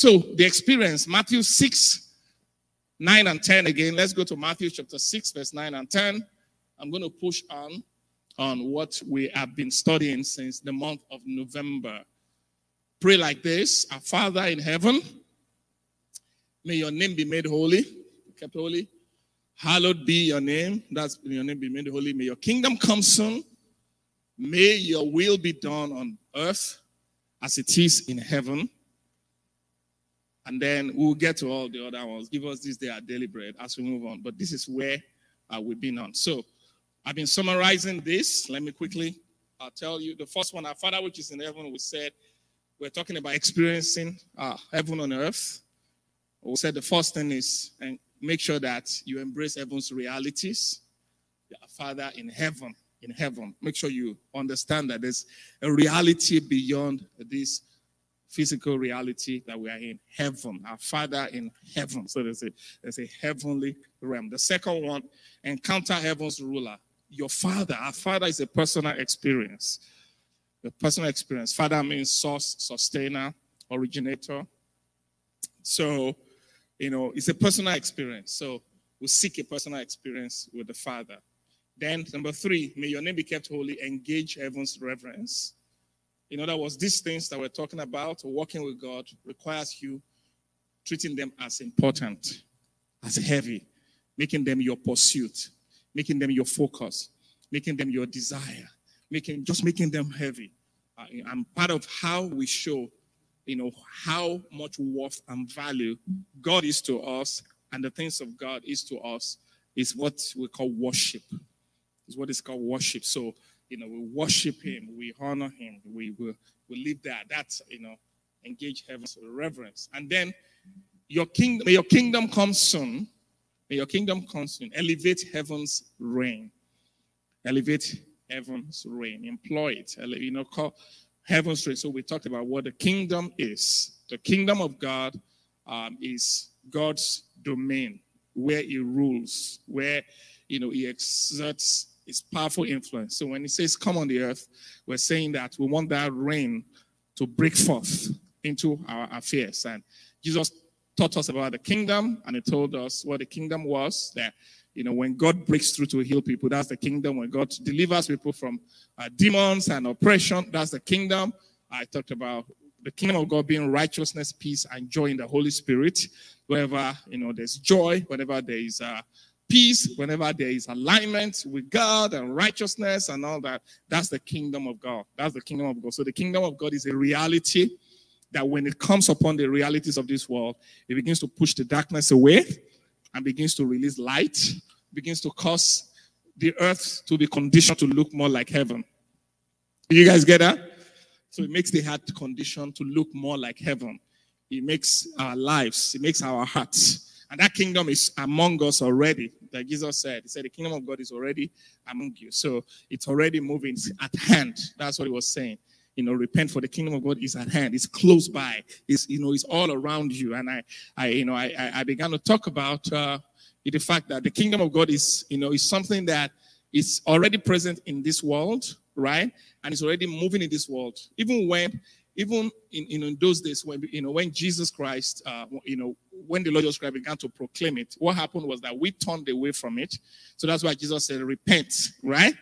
So the experience, Matthew 6, 9 and 10 again. Let's go to Matthew chapter 6, verse 9 and 10. I'm going to push on on what we have been studying since the month of November. Pray like this Our Father in heaven, may your name be made holy, kept holy. Hallowed be your name. That's your name be made holy. May your kingdom come soon. May your will be done on earth as it is in heaven. And then we'll get to all the other ones. Give us this day our daily bread as we move on. But this is where uh, we've been on. So I've been summarizing this. Let me quickly I'll uh, tell you. The first one, our Father which is in heaven, we said we're talking about experiencing uh, heaven on earth. We said the first thing is and make sure that you embrace heaven's realities. Father in heaven, in heaven. Make sure you understand that there's a reality beyond this physical reality that we are in heaven, our Father in heaven. So there's a, there's a heavenly realm. The second one, encounter heaven's ruler. Your Father, our Father is a personal experience. A personal experience. Father means source, sustainer, originator. So, you know, it's a personal experience. So we seek a personal experience with the Father. Then, number three, may your name be kept holy. Engage heaven's reverence. In other words, these things that we're talking about, working with God, requires you treating them as important, as heavy, making them your pursuit, making them your focus, making them your desire, making just making them heavy. Uh, and part of how we show, you know, how much worth and value God is to us and the things of God is to us is what we call worship. Is what is called worship. So you know, we worship him, we honor him, we will we live that. That's you know, engage heaven's reverence. And then your kingdom, may your kingdom come soon. May your kingdom come soon. Elevate heaven's reign. Elevate heaven's reign. Employ it. You know, call heaven's reign. So we talked about what the kingdom is. The kingdom of God um, is God's domain, where He rules, where you know He exerts is powerful influence. So when he says come on the earth, we're saying that we want that reign to break forth into our affairs. And Jesus taught us about the kingdom, and he told us what the kingdom was that you know, when God breaks through to heal people, that's the kingdom. When God delivers people from uh, demons and oppression, that's the kingdom. I talked about the kingdom of God being righteousness, peace, and joy in the Holy Spirit. Wherever, you know, there's joy, whenever there is uh, peace, whenever there is alignment with God and righteousness and all that, that's the kingdom of God. That's the kingdom of God. So the kingdom of God is a reality that when it comes upon the realities of this world, it begins to push the darkness away and begins to release light, begins to cause the earth to be conditioned to look more like heaven. You guys get that? So it makes the heart condition to look more like heaven. It makes our lives, it makes our hearts and that kingdom is among us already. Like Jesus said, He said, the kingdom of God is already among you. So it's already moving at hand. That's what He was saying. You know, repent for the kingdom of God is at hand. It's close by. It's you know, it's all around you. And I, I, you know, I, I began to talk about uh, the fact that the kingdom of God is, you know, is something that is already present in this world, right? And it's already moving in this world. Even when even in, in those days when you know when Jesus Christ, uh, you know, when the Lord Jesus Christ began to proclaim it, what happened was that we turned away from it. So that's why Jesus said, "Repent," right?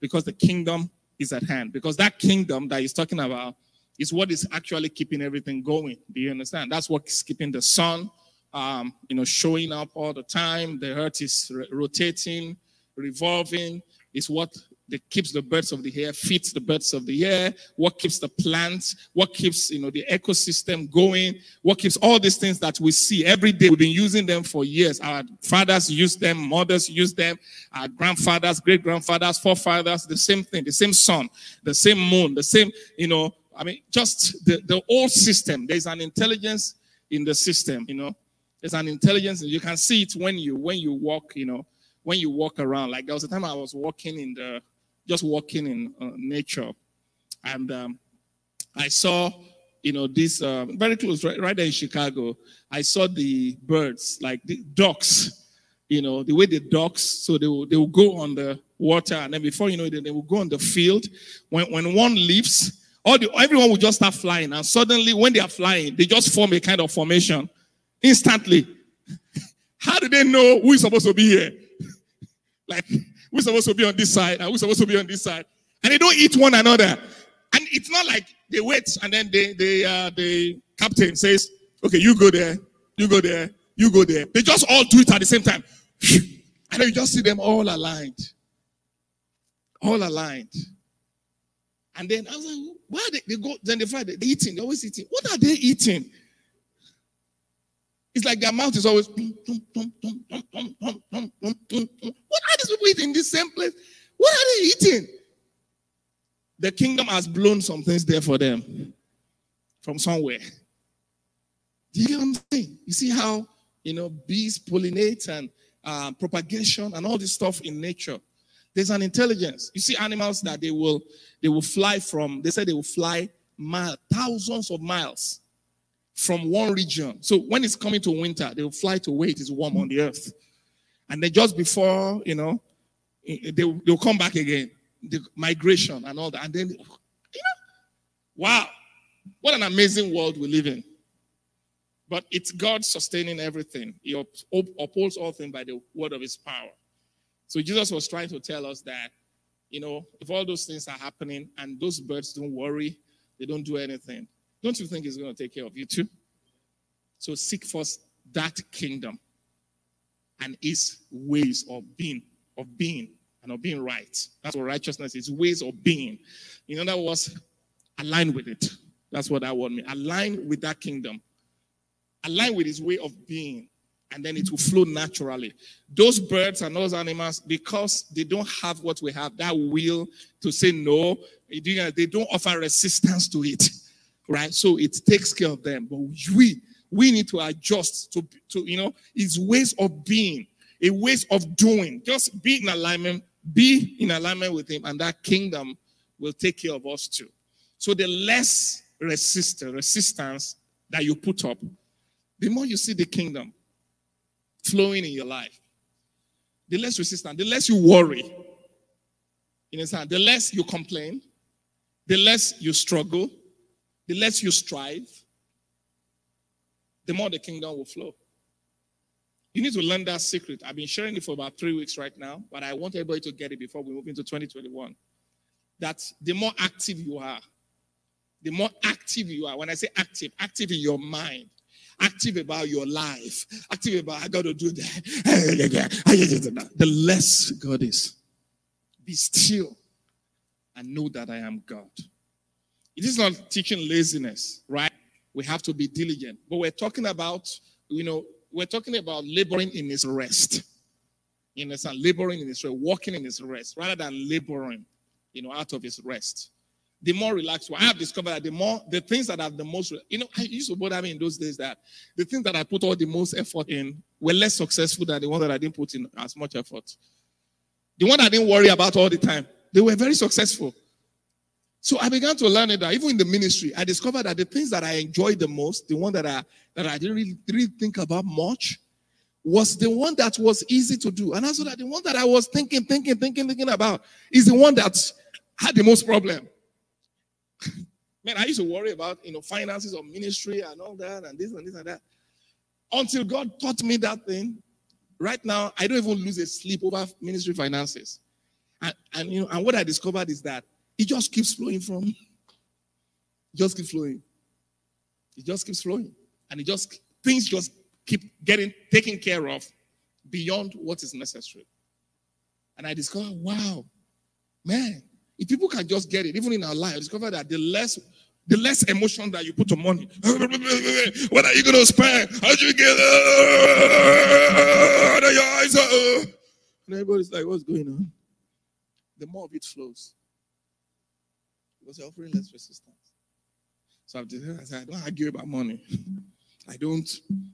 Because the kingdom is at hand. Because that kingdom that he's talking about is what is actually keeping everything going. Do you understand? That's what's keeping the sun, um, you know, showing up all the time. The earth is rotating, revolving. Is what that keeps the birds of the air, feeds the birds of the air, what keeps the plants, what keeps you know the ecosystem going, what keeps all these things that we see every day. We've been using them for years. Our fathers used them, mothers used them, our grandfathers, great grandfathers, forefathers, the same thing, the same sun, the same moon, the same, you know, I mean, just the, the old system. There's an intelligence in the system, you know. There's an intelligence, and you can see it when you when you walk, you know, when you walk around. Like there was a time I was walking in the just walking in uh, nature, and um, I saw, you know, this uh, very close, right, right there in Chicago. I saw the birds, like the ducks, you know, the way the ducks. So they will they will go on the water, and then before you know it, they will go on the field. When when one leaves, all the everyone will just start flying, and suddenly when they are flying, they just form a kind of formation instantly. How do they know who is supposed to be here? like we're supposed to be on this side, and we're supposed to be on this side. And they don't eat one another. And it's not like they wait and then they, they, uh, the captain says, okay, you go there, you go there, you go there. They just all do it at the same time. And then you just see them all aligned. All aligned. And then I was like, why they, they go, then they find they're eating, they're always eating. What are they eating? It's like their mouth is always. What are these people eating in the same place? What are they eating? The kingdom has blown some things there for them from somewhere. Do you get what I'm saying? You see how you know bees pollinate and uh, propagation and all this stuff in nature. There's an intelligence. You see animals that they will they will fly from. They say they will fly miles, thousands of miles from one region. So when it's coming to winter, they'll fly to where it is warm on the earth. And then just before, you know, eh, eh, they'll, they'll come back again. The migration and all that. And then, you know, wow, what an amazing world we live in. But it's God sustaining everything. He upholds all things by the word of his power. So Jesus was trying to tell us that, you know, if all those things are happening and those birds don't worry, they don't do anything, don't you think He's going to take care of you too? So seek first that kingdom and its ways of being, of being, and of being right. That's what righteousness is ways of being. In other words, align with it. That's what I want me. Align with that kingdom. Align with His way of being and then it will flow naturally. Those birds and those animals, because they don't have what we have, that will to say no, they don't offer resistance to it right? So it takes care of them. But we we need to adjust to, to you know, his ways of being, a ways of doing. Just be in alignment, be in alignment with him, and that kingdom will take care of us too. So the less resistance, resistance that you put up, the more you see the kingdom flowing in your life. The less resistance, the less you worry. You understand? The less you complain, the less you struggle, the less you strive, the more the kingdom will flow. You need to learn that secret. I've been sharing it for about three weeks right now, but I want everybody to get it before we move into 2021. That the more active you are, the more active you are. When I say active, active in your mind, active about your life, active about I got to do that. The less God is. Be still and know that I am God. It is not teaching laziness, right? We have to be diligent. But we're talking about, you know, we're talking about laboring in his rest. You understand? Laboring in his rest, walking in his rest, rather than laboring, you know, out of his rest. The more relaxed, I have discovered that the more the things that have the most, you know, I used to bother me in those days that the things that I put all the most effort in were less successful than the ones that I didn't put in as much effort. The one I didn't worry about all the time, they were very successful. So I began to learn it that even in the ministry, I discovered that the things that I enjoyed the most, the one that I that I didn't really, really think about much, was the one that was easy to do. And also that the one that I was thinking, thinking, thinking, thinking about is the one that had the most problem. Man, I used to worry about you know finances of ministry and all that and this and this and that. Until God taught me that thing. Right now, I don't even lose a sleep over ministry finances. And, and you know, and what I discovered is that it just keeps flowing from. It just keeps flowing. It just keeps flowing. And it just things just keep getting taken care of beyond what is necessary. And I discovered, wow, Man, if people can just get it, even in our lives, discover that the less the less emotion that you put on money. what are you to spend? How do you get uh, your eyes? Uh, and everybody's like, what's going on? The more of it flows. You're offering less resistance. So I've decided, I said, I don't argue about money. I don't,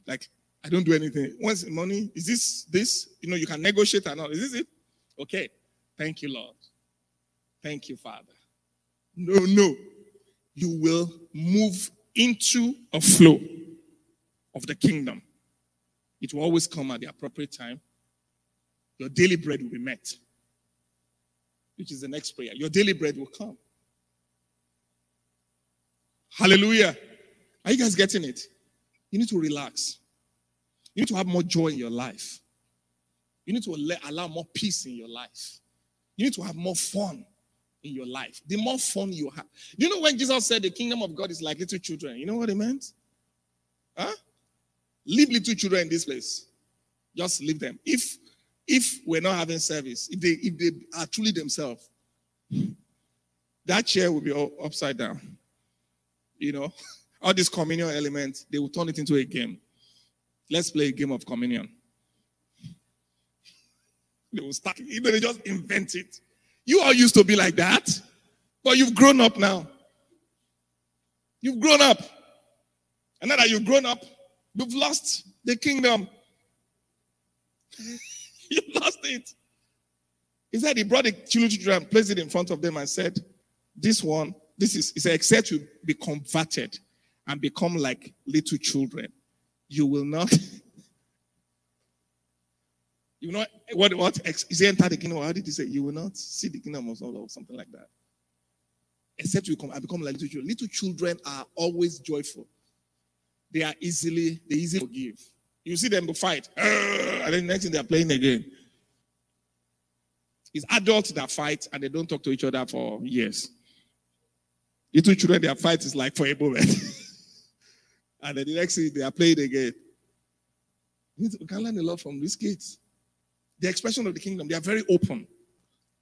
like, I don't do anything. Once money, is this, this? You know, you can negotiate or not. Is this it? Okay. Thank you, Lord. Thank you, Father. No, no. You will move into a flow of the kingdom. It will always come at the appropriate time. Your daily bread will be met, which is the next prayer. Your daily bread will come. Hallelujah. Are you guys getting it? You need to relax. You need to have more joy in your life. You need to allow more peace in your life. You need to have more fun in your life. The more fun you have. You know when Jesus said the kingdom of God is like little children, you know what he meant? Huh? Leave little children in this place. Just leave them. If if we're not having service, if they if they are truly themselves, that chair will be upside down. You know, all these communion elements, they will turn it into a game. Let's play a game of communion. They will start, know, they just invent it. You all used to be like that, but you've grown up now. You've grown up. And now that you've grown up, you've lost the kingdom. you lost it. He said he brought the children and placed it in front of them and said, This one, this is, said, except you be converted and become like little children, you will not You know what? What is he enter the kingdom? How did he say? You will not see the kingdom of God or something like that. Except you come, I become like little children. Little children are always joyful. They are easily, they easily forgive. You see them fight, and then next thing they are playing again. It's adults that fight and they don't talk to each other for years. Little children, their fight is like for a moment. and then the next thing they are playing again. We can learn a lot from these kids the expression of the kingdom, they are very open.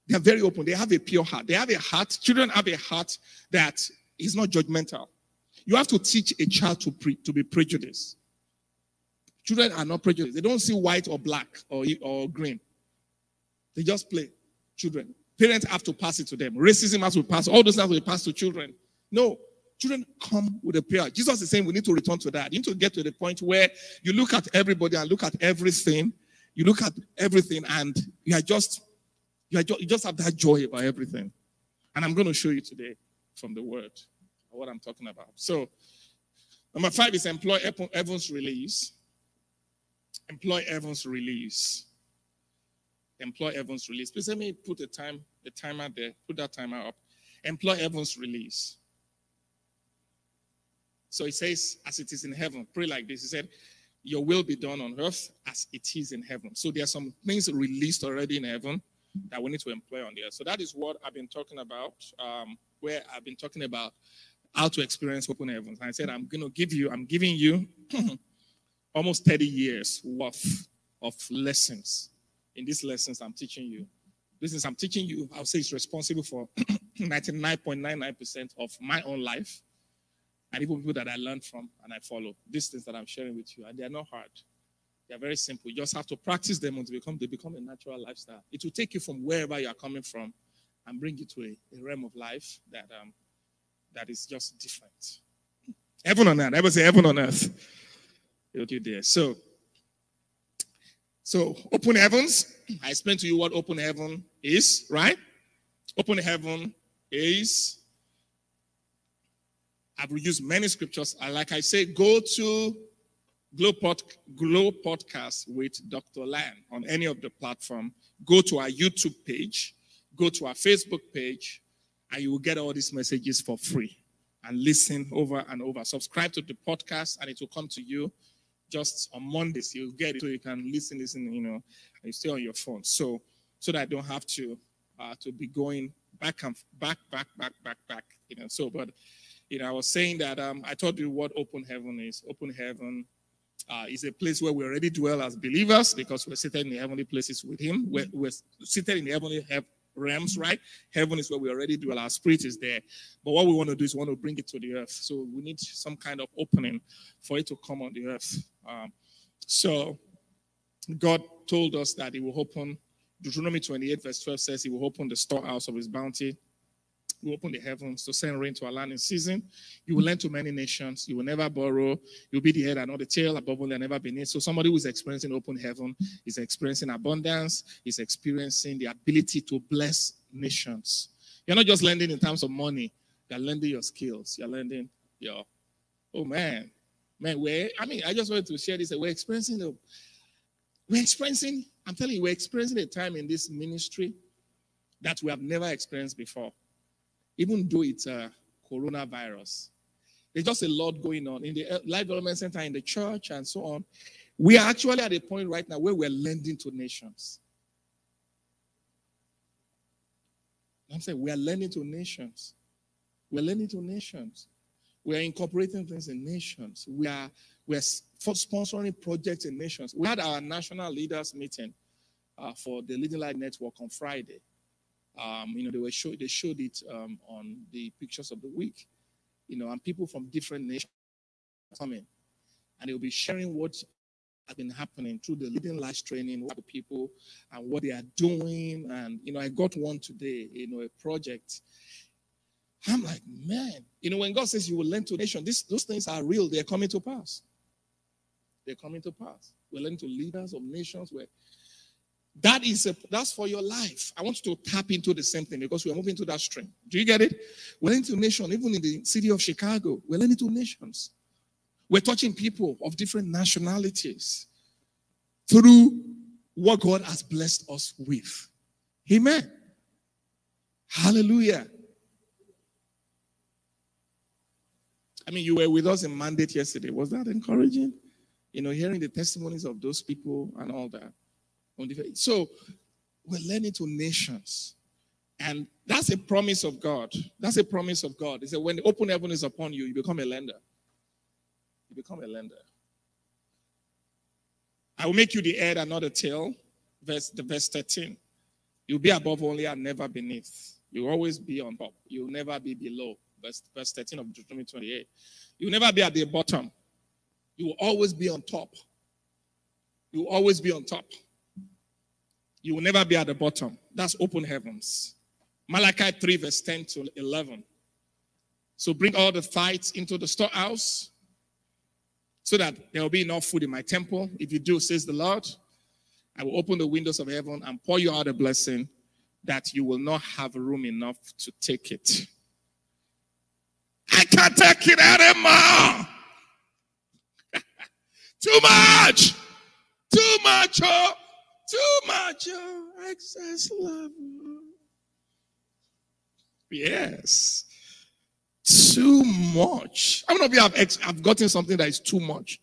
They are very open. They have a pure heart. They have a heart. Children have a heart that is not judgmental. You have to teach a child to, pre, to be prejudiced. Children are not prejudiced. They don't see white or black or, or green. They just play. Children. Parents have to pass it to them. Racism has to pass. All those things will pass to children. No. Children come with a prayer. Jesus is saying we need to return to that. You need to get to the point where you look at everybody and look at everything you look at everything and you are just you, are you just have that joy about everything. And I'm going to show you today from the word what I'm talking about. So, number five is employ heaven's release. Employ heaven's release. Employ heaven's release. Please let me put a time, a timer there. Put that timer up. Employ heaven's release. So he says, as it is in heaven, pray like this. He said, your will be done on earth as it is in heaven. So there are some things released already in heaven that we need to employ on the earth. So that is what I've been talking about, um, where I've been talking about how to experience open heavens. And I said, I'm going to give you, I'm giving you almost 30 years worth of lessons. In these lessons, I'm teaching you. Lessons I'm teaching you, I'll say it's responsible for 99.99% of my own life and even people that I learned from and I follow. These things that I'm sharing with you, and they are not hard. They are very simple. You just have to practice them until become they become a natural lifestyle. It will take you from wherever you are coming from and bring you to a, a realm of life that um that is just different. Heaven on earth. Ever say heaven on earth. You'll do there. So so open heavens. I explained to you what open heaven is, right? Open heaven is I've used many scriptures. And like I say, go to Glow, Pod, Glow Podcast with Dr. Land on any of the platform. Go to our YouTube page, go to our Facebook page, and you will get all these messages for free and listen over and over. Subscribe to the podcast, and it will come to you just on Mondays. You'll get it so you can listen, listen, you know, and you stay on your phone. So so that I don't have to uh, to be going back and back, back, back, back, back, you know. So, but you know, I was saying that um, I told you what open heaven is. Open heaven uh, is a place where we already dwell as believers because we're seated in the heavenly places with Him. We're, we're seated in the heavenly realms, right? Heaven is where we already dwell. Our spirit is there. But what we want to do is want to bring it to the earth. So we need some kind of opening for it to come on the earth. Um, so God told us that He will open. Deuteronomy 28, verse 12 says He will open the storehouse of His bounty will open the heavens to send rain to our land in season. You will lend to many nations. You will never borrow. You'll be the head and not the tail, above only and never beneath. So somebody who is experiencing open heaven is experiencing abundance, is experiencing the ability to bless nations. You're not just lending in terms of money, you're lending your skills. You're lending your, oh man, man, we're, I mean, I just wanted to share this. We're experiencing the, we're experiencing, I'm telling you, we're experiencing a time in this ministry that we have never experienced before even though it's a coronavirus. There's just a lot going on in the uh, Life Development Center, in the church, and so on. We are actually at a point right now where we're lending to nations. I'm saying we are lending to nations. We're lending to nations. We are incorporating things in nations. We are we are sponsoring projects in nations. We had our national leaders meeting uh, for the Leading Light Network on Friday. Um, you know, they were show, they showed it um, on the pictures of the week. You know, and people from different nations coming, and they'll be sharing what has been happening through the Leading Light training with the people and what they are doing. And you know, I got one today. You know, a project. I'm like, man, you know, when God says you will lend to nation, this, those things are real. They're coming to pass. They're coming to pass. We're learning to leaders of nations. We're that is a, that's for your life. I want you to tap into the same thing because we're moving to that stream. Do you get it? We're into nation, even in the city of Chicago. We're into nations. We're touching people of different nationalities through what God has blessed us with. Amen. Hallelujah. I mean, you were with us in mandate yesterday. Was that encouraging? You know, hearing the testimonies of those people and all that. So we're learning to nations. And that's a promise of God. That's a promise of God. He said, when the open heaven is upon you, you become a lender. You become a lender. I will make you the head and not the tail. Verse the verse 13. You'll be above only and never beneath. You'll always be on top. You'll never be below. Verse, verse 13 of Deuteronomy 28. You'll never be at the bottom. You will always be on top. You will always be on top. You will never be at the bottom. That's open heavens. Malachi 3, verse 10 to 11. So bring all the tithes into the storehouse so that there will be enough food in my temple. If you do, says the Lord, I will open the windows of heaven and pour you out a blessing that you will not have room enough to take it. I can't take it anymore. Too much. Too much. Oh. Too much of excess love. Yes. Too much. Many of you have, ex- have gotten something that is too much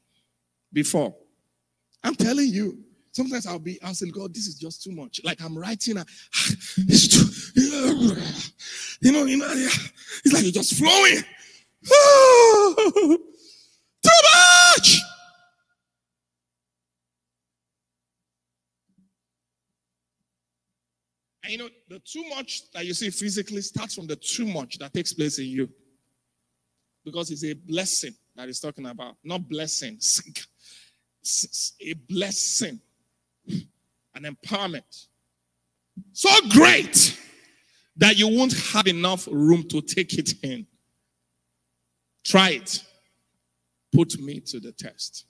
before? I'm telling you. Sometimes I'll be asking God, this is just too much. Like I'm writing, ah, a, it's too, you know, you know, it's like you're just flowing. too much. And you know, the too much that you see physically starts from the too much that takes place in you. Because it's a blessing that he's talking about, not blessings. a blessing, an empowerment. So great that you won't have enough room to take it in. Try it. Put me to the test.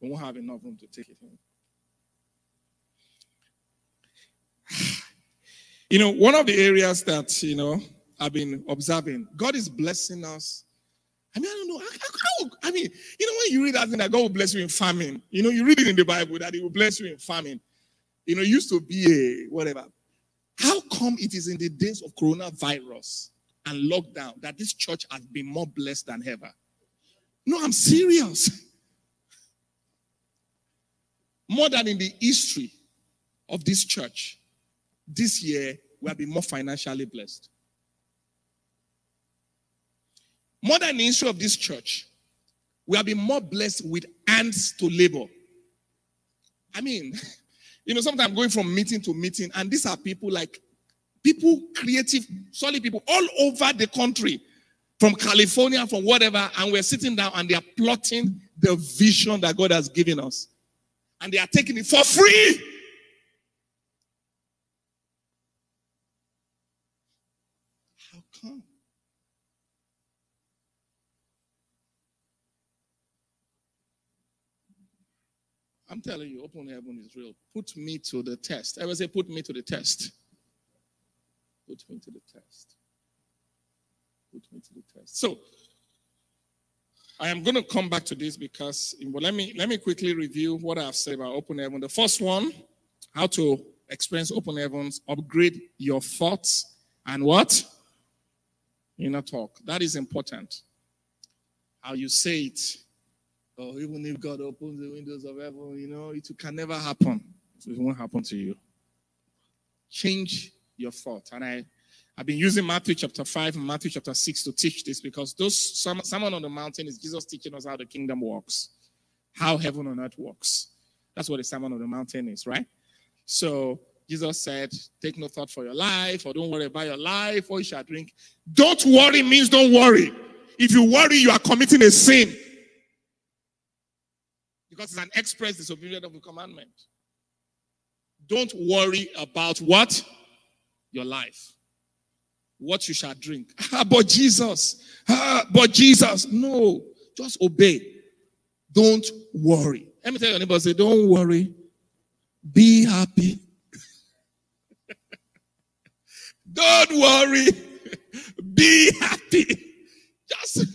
We won't have enough room to take it in. You know, one of the areas that, you know, I've been observing, God is blessing us. I mean, I don't know. I, I, mean, you know, when you read that thing that God will bless you in famine, you know, you read it in the Bible that He will bless you in famine. You know, used to be a whatever. How come it is in the days of coronavirus and lockdown that this church has been more blessed than ever? No, I'm serious. More than in the history of this church this year we have been more financially blessed. More than the history of this church, we have been more blessed with hands to labor. I mean, you know, sometimes going from meeting to meeting, and these are people like People, creative, solid people all over the country, from California, from whatever, and we're sitting down and they are plotting the vision that God has given us. And they are taking it for free. I'm telling you, open heaven is real. Put me to the test. Will say, put me to the test. Put me to the test. Put me to the test. So, I am going to come back to this because well, let me let me quickly review what I've said about open heaven. The first one, how to experience open heavens, upgrade your thoughts and what? Inner talk. That is important. How you say it. Or even if God opens the windows of heaven, you know, it can never happen. It won't happen to you. Change your thought. And I I've been using Matthew chapter 5 and Matthew chapter 6 to teach this because those Sermon on the mountain is Jesus teaching us how the kingdom works, how heaven on earth works. That's what the Sermon on the Mountain is, right? So Jesus said, Take no thought for your life, or don't worry about your life, or you shall drink. Don't worry means don't worry. If you worry, you are committing a sin. Because it's an express disobedience of the commandment. Don't worry about what? Your life what you shall drink. Ah, but Jesus, ah, but Jesus. No, just obey. Don't worry. Let me tell your neighbor, say, don't worry. Be happy. don't worry. Be happy. Just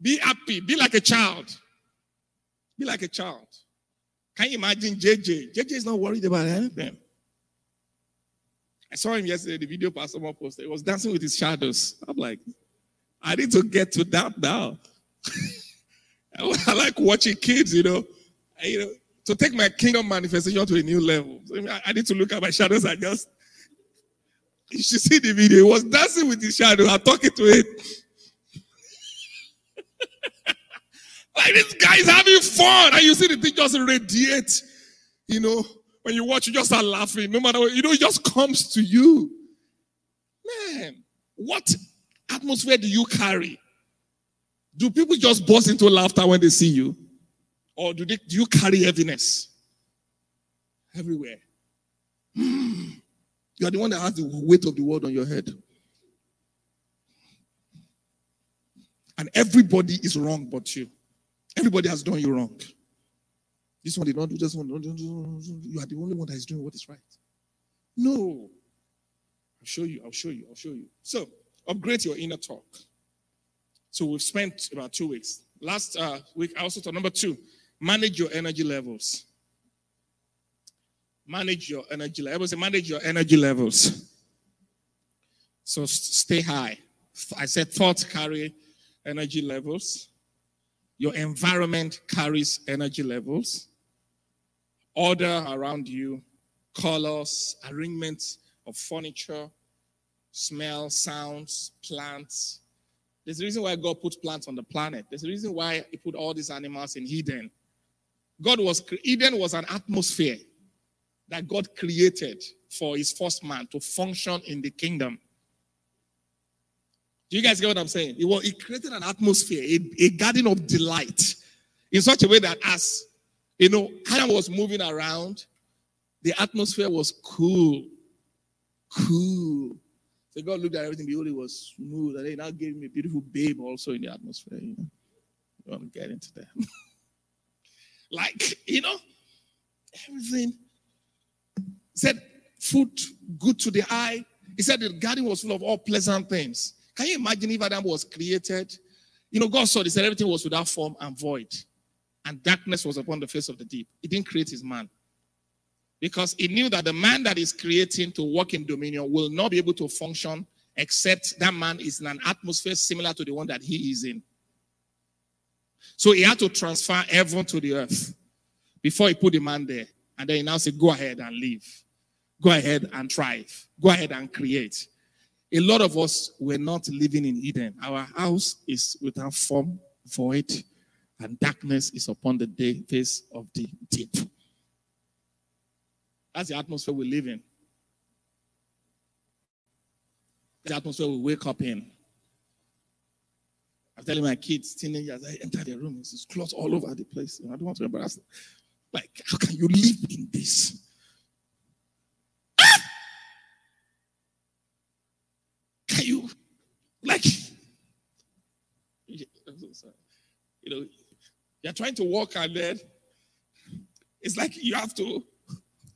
be happy. Be like a child. Be like a child. Can you imagine JJ? JJ is not worried about anything. I saw him yesterday, the video Pastor posted. He was dancing with his shadows. I'm like, I need to get to that now. I like watching kids, you know. I, you know, to take my kingdom manifestation to a new level. So I need to look at my shadows and just. You should see the video. He was dancing with his shadow. I'm talking to it. Like this guy is having fun, and you see the thing just radiate, you know. When you watch, you just start laughing. No matter what, you know, it just comes to you. Man, what atmosphere do you carry? Do people just burst into laughter when they see you? Or do, they, do you carry heaviness? Everywhere. Hmm. You are the one that has the weight of the world on your head. And everybody is wrong but you. Everybody has done you wrong. This one did not do this one. You are the only one that is doing what is right. No. I'll show you. I'll show you. I'll show you. So, upgrade your inner talk. So, we've spent about two weeks. Last uh, week, I also thought number two, manage your energy levels. Manage your energy levels. Manage your energy levels. So, stay high. I said thoughts carry energy levels. Your environment carries energy levels order around you, colors, arrangements of furniture, smell, sounds, plants. There's a reason why God put plants on the planet. There's a reason why He put all these animals in Eden. God was Eden was an atmosphere that God created for His first man to function in the kingdom. Do you guys get what I'm saying? It, was, it created an atmosphere, a, a garden of delight, in such a way that as you know, Adam was moving around. The atmosphere was cool. Cool. So God looked at everything, behold, it was smooth. And he now gave me a beautiful babe also in the atmosphere. You know, you want to get into that. like, you know, everything. said food good to the eye. He said the garden was full of all pleasant things. Can you imagine if Adam was created? You know, God saw this said everything was without form and void and darkness was upon the face of the deep. He didn't create his man. Because he knew that the man that is creating to walk in dominion will not be able to function except that man is in an atmosphere similar to the one that he is in. So he had to transfer heaven to the earth before he put the man there. And then he now said, Go ahead and live. Go ahead and thrive. Go ahead and create. A lot of us were not living in Eden. Our house is without form, void, and darkness is upon the day, face of the deep. That's the atmosphere we live in. the atmosphere we wake up in. I'm telling my kids, teenagers, I enter the room, it's clothes all over the place. I don't want to embarrass them. Like, how can you live in this? Ah! Can you, like, you know, you're trying to walk and then it's like you have to,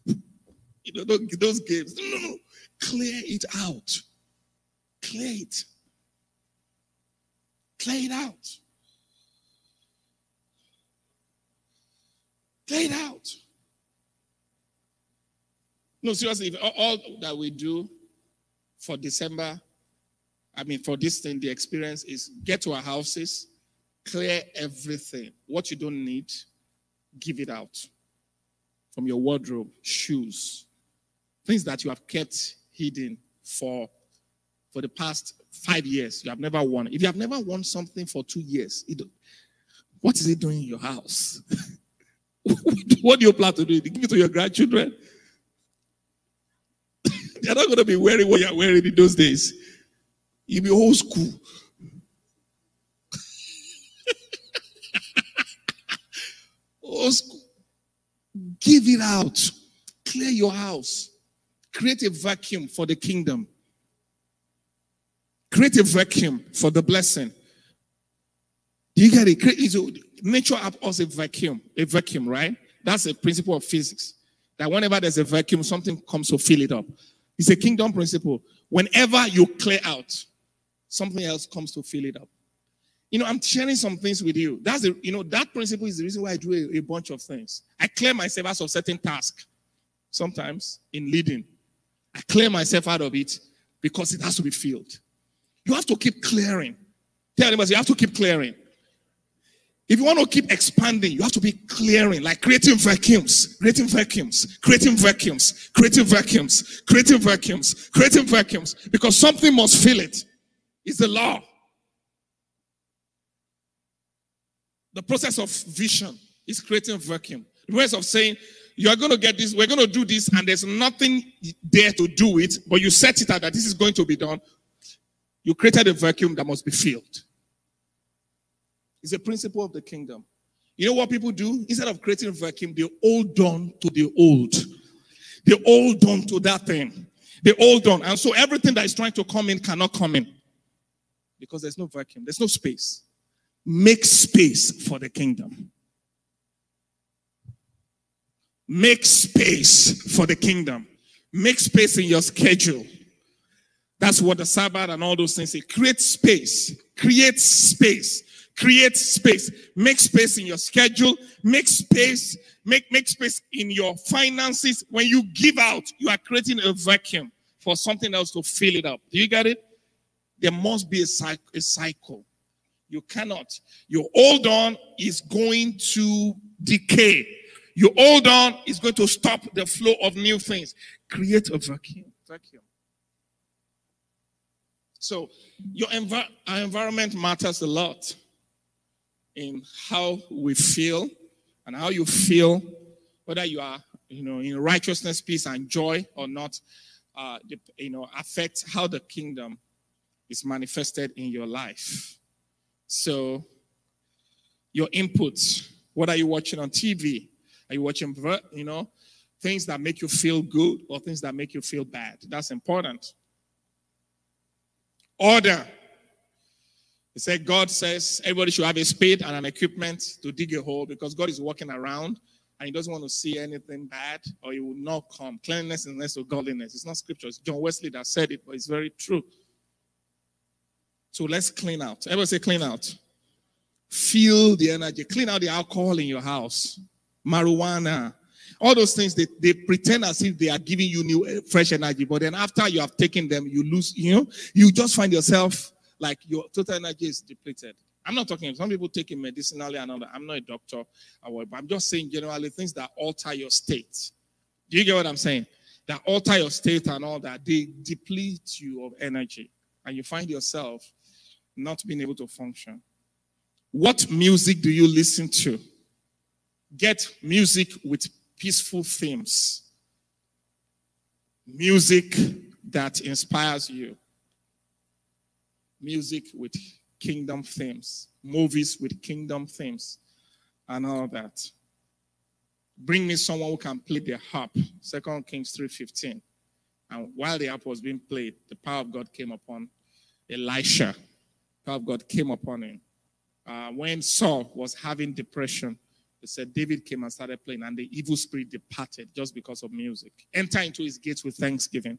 you know, those games. No, no, no. Clear it out. Clear it. Clear it out. Clear it out. No, seriously, all that we do for December, I mean, for this thing, the experience is get to our houses, clear everything. What you don't need, give it out from your wardrobe, shoes, things that you have kept hidden for for the past five years. You have never worn. If you have never worn something for two years, it, what is it doing in your house? what do you plan to do? Give it to your grandchildren? They're not going to be wearing what you're wearing in those days. You'll be old school. old school. Give it out. Clear your house. Create a vacuum for the kingdom. Create a vacuum for the blessing. Do you get it? Create, nature up us a vacuum, a vacuum, right? That's a principle of physics. That whenever there's a vacuum, something comes to fill it up. It's a kingdom principle. Whenever you clear out, something else comes to fill it up. You know, I'm sharing some things with you. That's the, you know, that principle is the reason why I do a, a bunch of things. I clear myself out of certain tasks. Sometimes in leading, I clear myself out of it because it has to be filled. You have to keep clearing. Tell anybody, you have to keep clearing. If you want to keep expanding, you have to be clearing, like creating vacuums, creating vacuums, creating vacuums, creating vacuums, creating vacuums, creating vacuums, because something must fill it. It's the law. The process of vision is creating vacuum. The ways of saying, you are going to get this, we're going to do this, and there's nothing there to do it, but you set it out that this is going to be done. You created a vacuum that must be filled. It's a principle of the kingdom. You know what people do? Instead of creating a vacuum, they hold on to the old. They hold on to that thing. They hold on. And so everything that is trying to come in cannot come in. Because there's no vacuum, there's no space. Make space for the kingdom. Make space for the kingdom. Make space in your schedule. That's what the Sabbath and all those things say. Create space. Create space. Create space. Make space in your schedule. Make space. Make, make space in your finances. When you give out, you are creating a vacuum for something else to fill it up. Do you get it? There must be a, a cycle. You cannot. Your old on is going to decay. Your old on is going to stop the flow of new things. Create a vacuum. Vacuum. So your env- our environment matters a lot in how we feel and how you feel, whether you are, you know, in righteousness, peace, and joy or not. Uh, you know, affect how the kingdom is manifested in your life. So, your inputs. What are you watching on TV? Are you watching, you know, things that make you feel good or things that make you feel bad? That's important. Order. He said, God says everybody should have a spade and an equipment to dig a hole because God is walking around and he doesn't want to see anything bad or he will not come. Cleanliness is next to godliness. It's not scripture. It's John Wesley that said it, but it's very true. So let's clean out. Everybody say clean out. Feel the energy. Clean out the alcohol in your house. Marijuana. All those things, they, they pretend as if they are giving you new eh, fresh energy. But then after you have taken them, you lose, you know, you just find yourself like your total energy is depleted. I'm not talking, some people take it medicinally and all that. I'm not a doctor, but I'm just saying generally things that alter your state. Do you get what I'm saying? That alter your state and all that, they deplete you of energy. And you find yourself not being able to function. What music do you listen to? Get music with peaceful themes. Music that inspires you. music with kingdom themes, movies with kingdom themes, and all that. Bring me someone who can play the harp. Second Kings 3:15. And while the harp was being played, the power of God came upon Elisha. Of God came upon him. Uh, when Saul was having depression, they said David came and started playing, and the evil spirit departed just because of music. Enter into his gates with thanksgiving,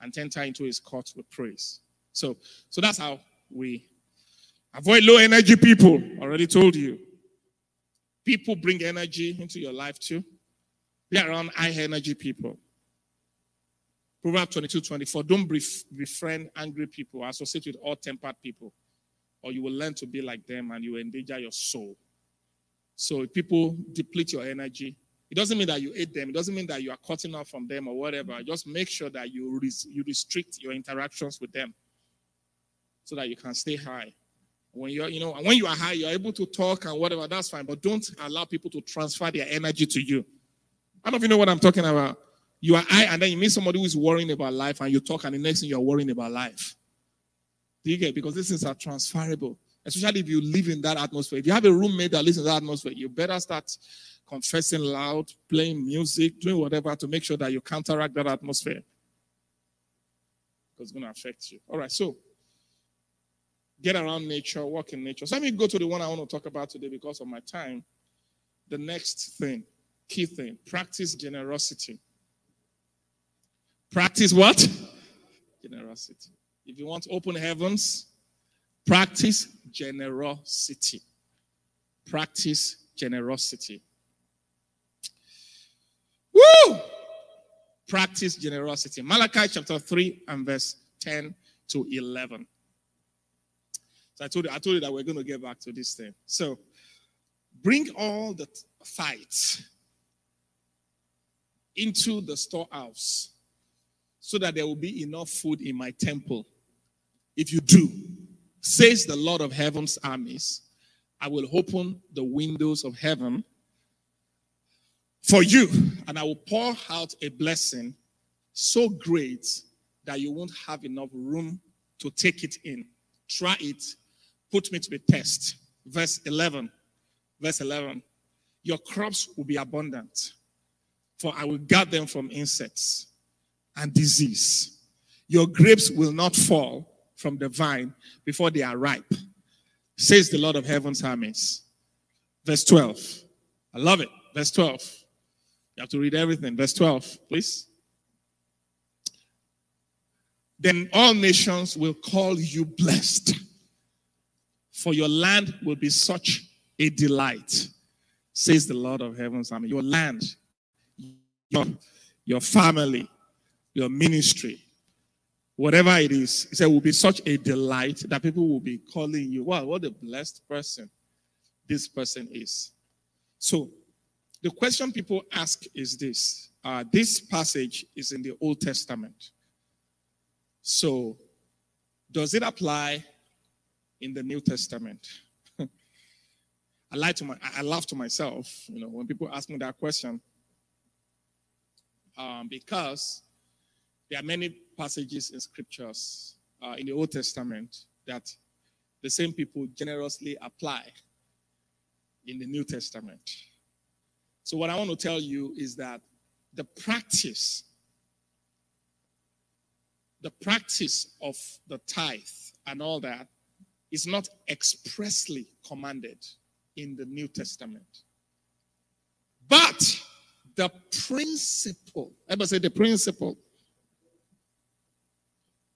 and enter into his courts with praise. So, so that's how we avoid low energy people. Already told you. People bring energy into your life too. Be around high energy people. Proverbs 22 24. Don't befriend angry people, associate with all tempered people, or you will learn to be like them and you endanger your soul. So if people deplete your energy, it doesn't mean that you hate them. It doesn't mean that you are cutting off from them or whatever. Just make sure that you, res- you restrict your interactions with them so that you can stay high. When you're, you know, when you are high, you're able to talk and whatever, that's fine. But don't allow people to transfer their energy to you. I don't know if you know what I'm talking about. You are high, and then you meet somebody who is worrying about life, and you talk, and the next thing you're worrying about life. Do you get? Because these things are transferable, especially if you live in that atmosphere. If you have a roommate that lives in that atmosphere, you better start confessing loud, playing music, doing whatever to make sure that you counteract that atmosphere. Because it's going to affect you. All right, so get around nature, walk in nature. So let me go to the one I want to talk about today because of my time. The next thing, key thing, practice generosity. Practice what? Generosity. If you want open heavens, practice generosity. Practice generosity. Woo! Practice generosity. Malachi chapter 3 and verse 10 to 11. So I told you, I told you that we're going to get back to this thing. So bring all the tithes into the storehouse so that there will be enough food in my temple. If you do, says the Lord of heaven's armies, I will open the windows of heaven for you, and I will pour out a blessing so great that you won't have enough room to take it in. Try it put me to the test. Verse 11. Verse 11. Your crops will be abundant, for I will guard them from insects and disease. Your grapes will not fall from the vine before they are ripe, says the Lord of heaven's armies. Verse 12. I love it. Verse 12. You have to read everything. Verse 12, please. Then all nations will call you blessed for your land will be such a delight, says the Lord of heavens. Mean, your land, your, your family, your ministry, whatever it is, he said, will be such a delight that people will be calling you, wow, what a blessed person this person is. So, the question people ask is this uh, this passage is in the Old Testament. So, does it apply in the New Testament? I lie to my, I laugh to myself, you know, when people ask me that question, um, because there are many passages in scriptures uh, in the Old Testament that the same people generously apply in the New Testament. So, what I want to tell you is that the practice, the practice of the tithe and all that is not expressly commanded in the New Testament. But the principle, ever say the principle,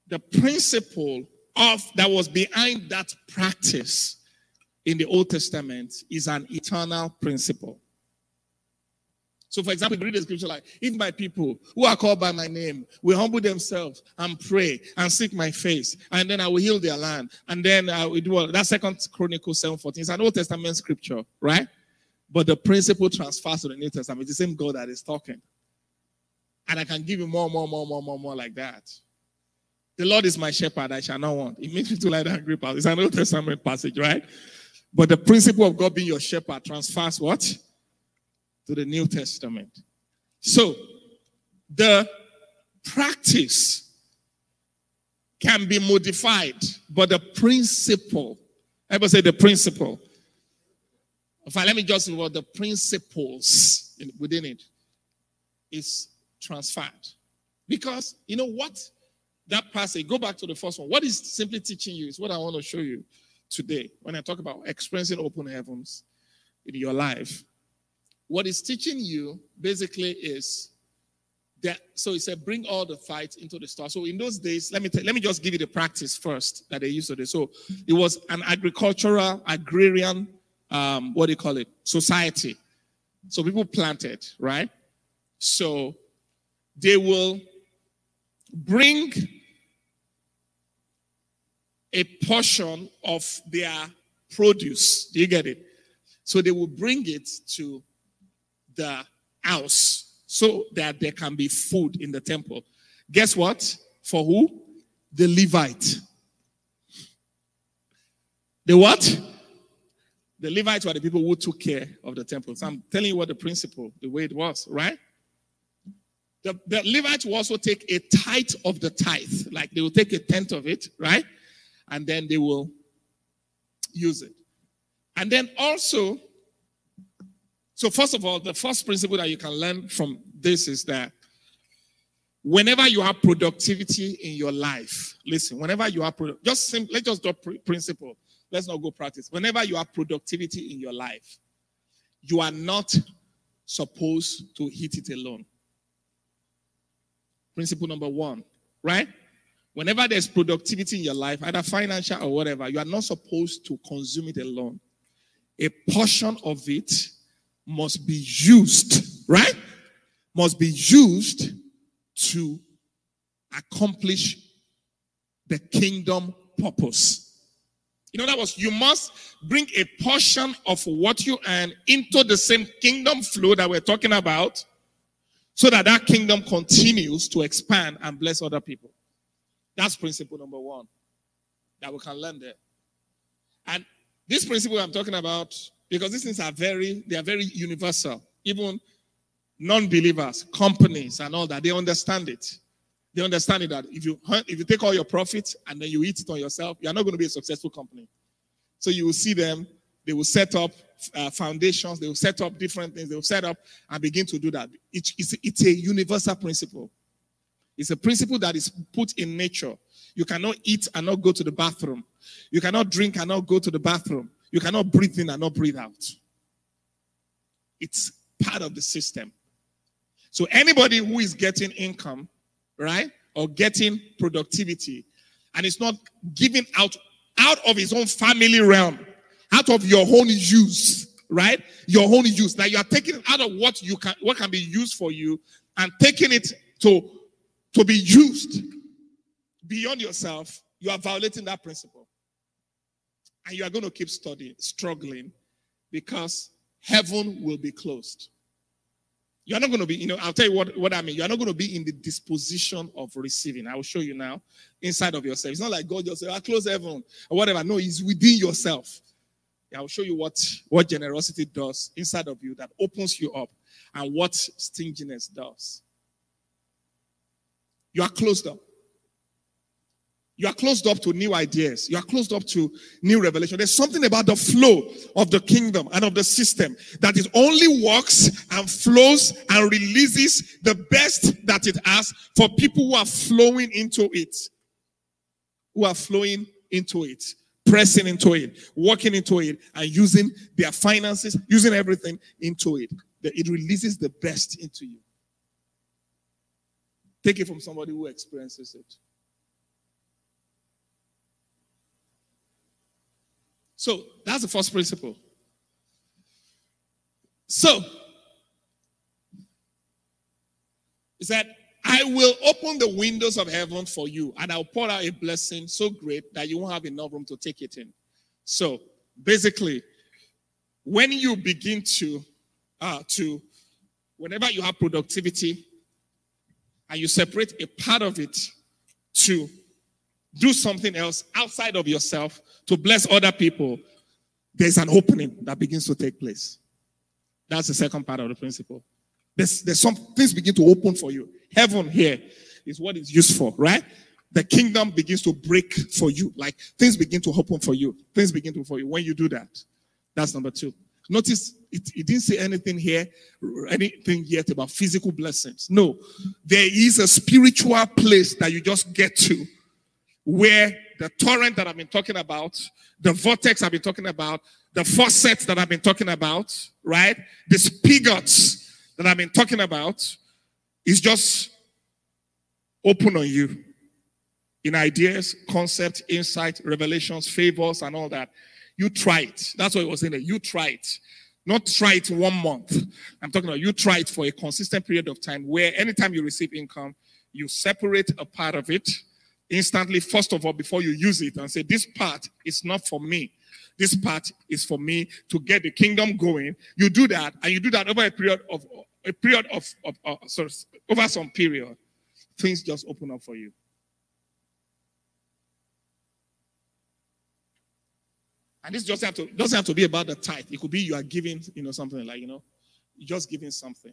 the principle of that was behind that practice in the Old Testament is an eternal principle. So, for example, read the scripture like, if my people who are called by my name will humble themselves and pray and seek my face, and then I will heal their land. And then I will do all that second Chronicles 7:14. It's an Old Testament scripture, right? But the principle transfers to the New Testament. It's the same God that is talking. And I can give you more, more, more, more, more, more like that. The Lord is my shepherd, I shall not want. It makes me to like that grip It's an Old Testament passage, right? But the principle of God being your shepherd transfers what? to the New Testament. So, the practice can be modified, but the principle, everybody say the principle. In fact, let me just what the principles within it is transferred. Because you know what? That passage, go back to the first one. What is simply teaching you is what I want to show you today when I talk about experiencing open heavens in your life. What is teaching you basically is that so he said, bring all the tithes into the store. So in those days, let me t- let me just give you the practice first that they used to do. So it was an agricultural, agrarian, um, what do you call it? Society. So people planted, right? So they will bring a portion of their produce. Do you get it? So they will bring it to the house so that there can be food in the temple. Guess what? For who? The Levite. The what? The Levites were the people who took care of the temple. So I'm telling you what the principle, the way it was, right? The, the Levites will also take a tithe of the tithe, like they will take a tenth of it, right? And then they will use it. And then also, so first of all, the first principle that you can learn from this is that whenever you have productivity in your life, listen, whenever you have, just sim- let's just do principle. Let's not go practice. Whenever you have productivity in your life, you are not supposed to hit it alone. Principle number one, right? Whenever there's productivity in your life, either financial or whatever, you are not supposed to consume it alone. A portion of it must be used, right? Must be used to accomplish the kingdom purpose. In other words, you must bring a portion of what you earn into the same kingdom flow that we're talking about so that that kingdom continues to expand and bless other people. That's principle number one that we can learn there. And this principle I'm talking about, because these things are very, they are very universal. Even non-believers, companies, and all that, they understand it. They understand it that if you if you take all your profits and then you eat it on yourself, you are not going to be a successful company. So you will see them they will set up uh, foundations, they will set up different things, they will set up and begin to do that. It, it's, it's a universal principle. It's a principle that is put in nature. You cannot eat and not go to the bathroom. You cannot drink and not go to the bathroom. You cannot breathe in and not breathe out. It's part of the system. So anybody who is getting income, right, or getting productivity, and it's not giving out out of his own family realm, out of your own use, right? Your own use. That you are taking out of what you can, what can be used for you, and taking it to to be used beyond yourself. You are violating that principle, and you are going to keep studying, struggling, because heaven will be closed. You're not going to be, you know, I'll tell you what, what I mean. You're not going to be in the disposition of receiving. I will show you now inside of yourself. It's not like God just say, I ah, close heaven or whatever. No, it's within yourself. I'll show you what, what generosity does inside of you that opens you up and what stinginess does. You are closed up. You are closed up to new ideas. You are closed up to new revelation. There's something about the flow of the kingdom and of the system that it only works and flows and releases the best that it has for people who are flowing into it. Who are flowing into it pressing into it, working into it, and using their finances, using everything into it. It releases the best into you. Take it from somebody who experiences it. So that's the first principle. So, is that I will open the windows of heaven for you, and I'll pour out a blessing so great that you won't have enough room to take it in. So basically, when you begin to uh, to whenever you have productivity and you separate a part of it to do something else outside of yourself to bless other people, there's an opening that begins to take place. That's the second part of the principle. There's, there's some things begin to open for you. Heaven here is what is used for, right? the kingdom begins to break for you. Like things begin to open for you. Things begin to for you when you do that. That's number two. Notice it, it didn't say anything here, anything yet about physical blessings. No, there is a spiritual place that you just get to where the torrent that I've been talking about, the vortex I've been talking about, the faucets that I've been talking about, right? The spigots that I've been talking about is just open on you in ideas, concept, insight, revelations, favors, and all that. You try it. That's what it was in there. You try it. Not try it one month. I'm talking about you try it for a consistent period of time where anytime you receive income, you separate a part of it instantly, first of all, before you use it and say, This part is not for me. This part is for me to get the kingdom going. You do that, and you do that over a period of a period of, of uh, sorry, over some period. Things just open up for you. And this have to doesn't have to be about the tithe. It could be you are giving, you know, something like, you know, just giving something.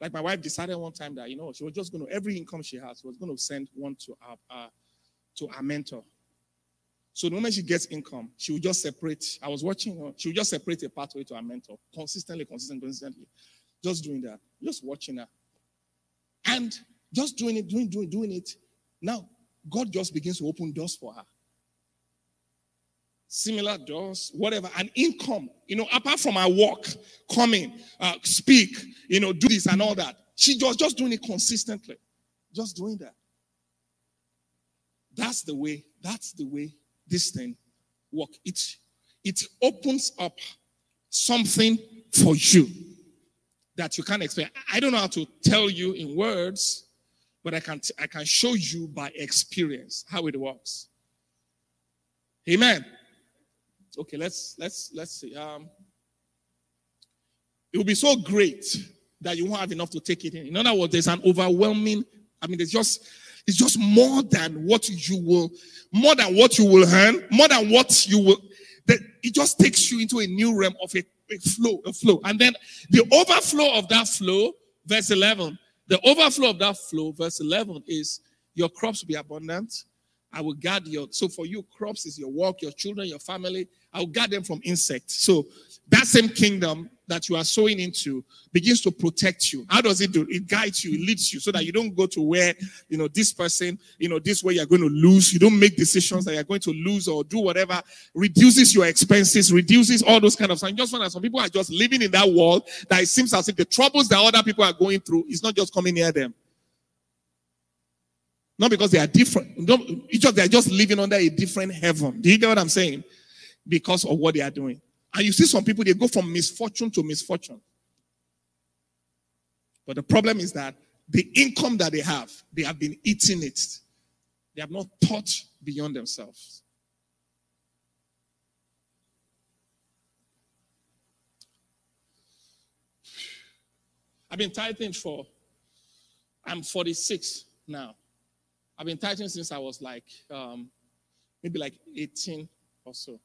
Like my wife decided one time that, you know, she was just going to, every income she has, was going to send one to our, uh, to our mentor. So the moment she gets income, she will just separate. I was watching her, she will just separate a pathway to our mentor consistently, consistently, consistently. Just doing that, just watching her. And just doing it, doing, doing, doing it. Now, God just begins to open doors for her similar doors, whatever, an income, you know, apart from her work, coming, uh, speak, you know, do this and all that. She was just doing it consistently. Just doing that. That's the way, that's the way this thing work. It, it opens up something for you that you can't explain. I don't know how to tell you in words, but I can, I can show you by experience how it works. Amen. Okay, let's let's let's see. Um, it will be so great that you won't have enough to take it in. In other words, there's an overwhelming. I mean, there's just it's just more than what you will, more than what you will earn, more than what you will. That it just takes you into a new realm of a, a flow, a flow, and then the overflow of that flow, verse eleven. The overflow of that flow, verse eleven, is your crops will be abundant. I will guard your. So for you, crops is your work, your children, your family. I'll guard them from insects. So that same kingdom that you are sowing into begins to protect you. How does it do? It guides you, it leads you so that you don't go to where, you know, this person, you know, this way you're going to lose. You don't make decisions that you're going to lose or do whatever. Reduces your expenses, reduces all those kind of things. Just that some people are just living in that world that it seems as if the troubles that other people are going through is not just coming near them. Not because they are different. Each of them are just living under a different heaven. Do you get what I'm saying? Because of what they are doing. And you see some people, they go from misfortune to misfortune. But the problem is that the income that they have, they have been eating it. They have not thought beyond themselves. I've been tithing for, I'm 46 now. I've been tithing since I was like, um, maybe like 18 or so.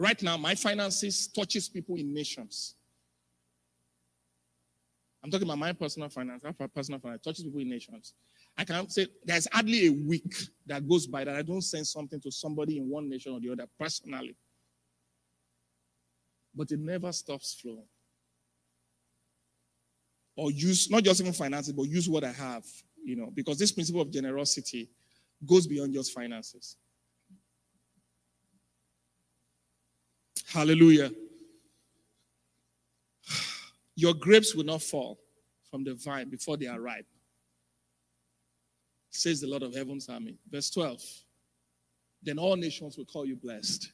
Right now, my finances touches people in nations. I'm talking about my personal finance. My personal finance touches people in nations. I can say there's hardly a week that goes by that I don't send something to somebody in one nation or the other personally. But it never stops flowing. Or use not just even finances, but use what I have, you know, because this principle of generosity goes beyond just finances. Hallelujah. Your grapes will not fall from the vine before they are ripe, says the Lord of Heaven's army. Verse 12. Then all nations will call you blessed.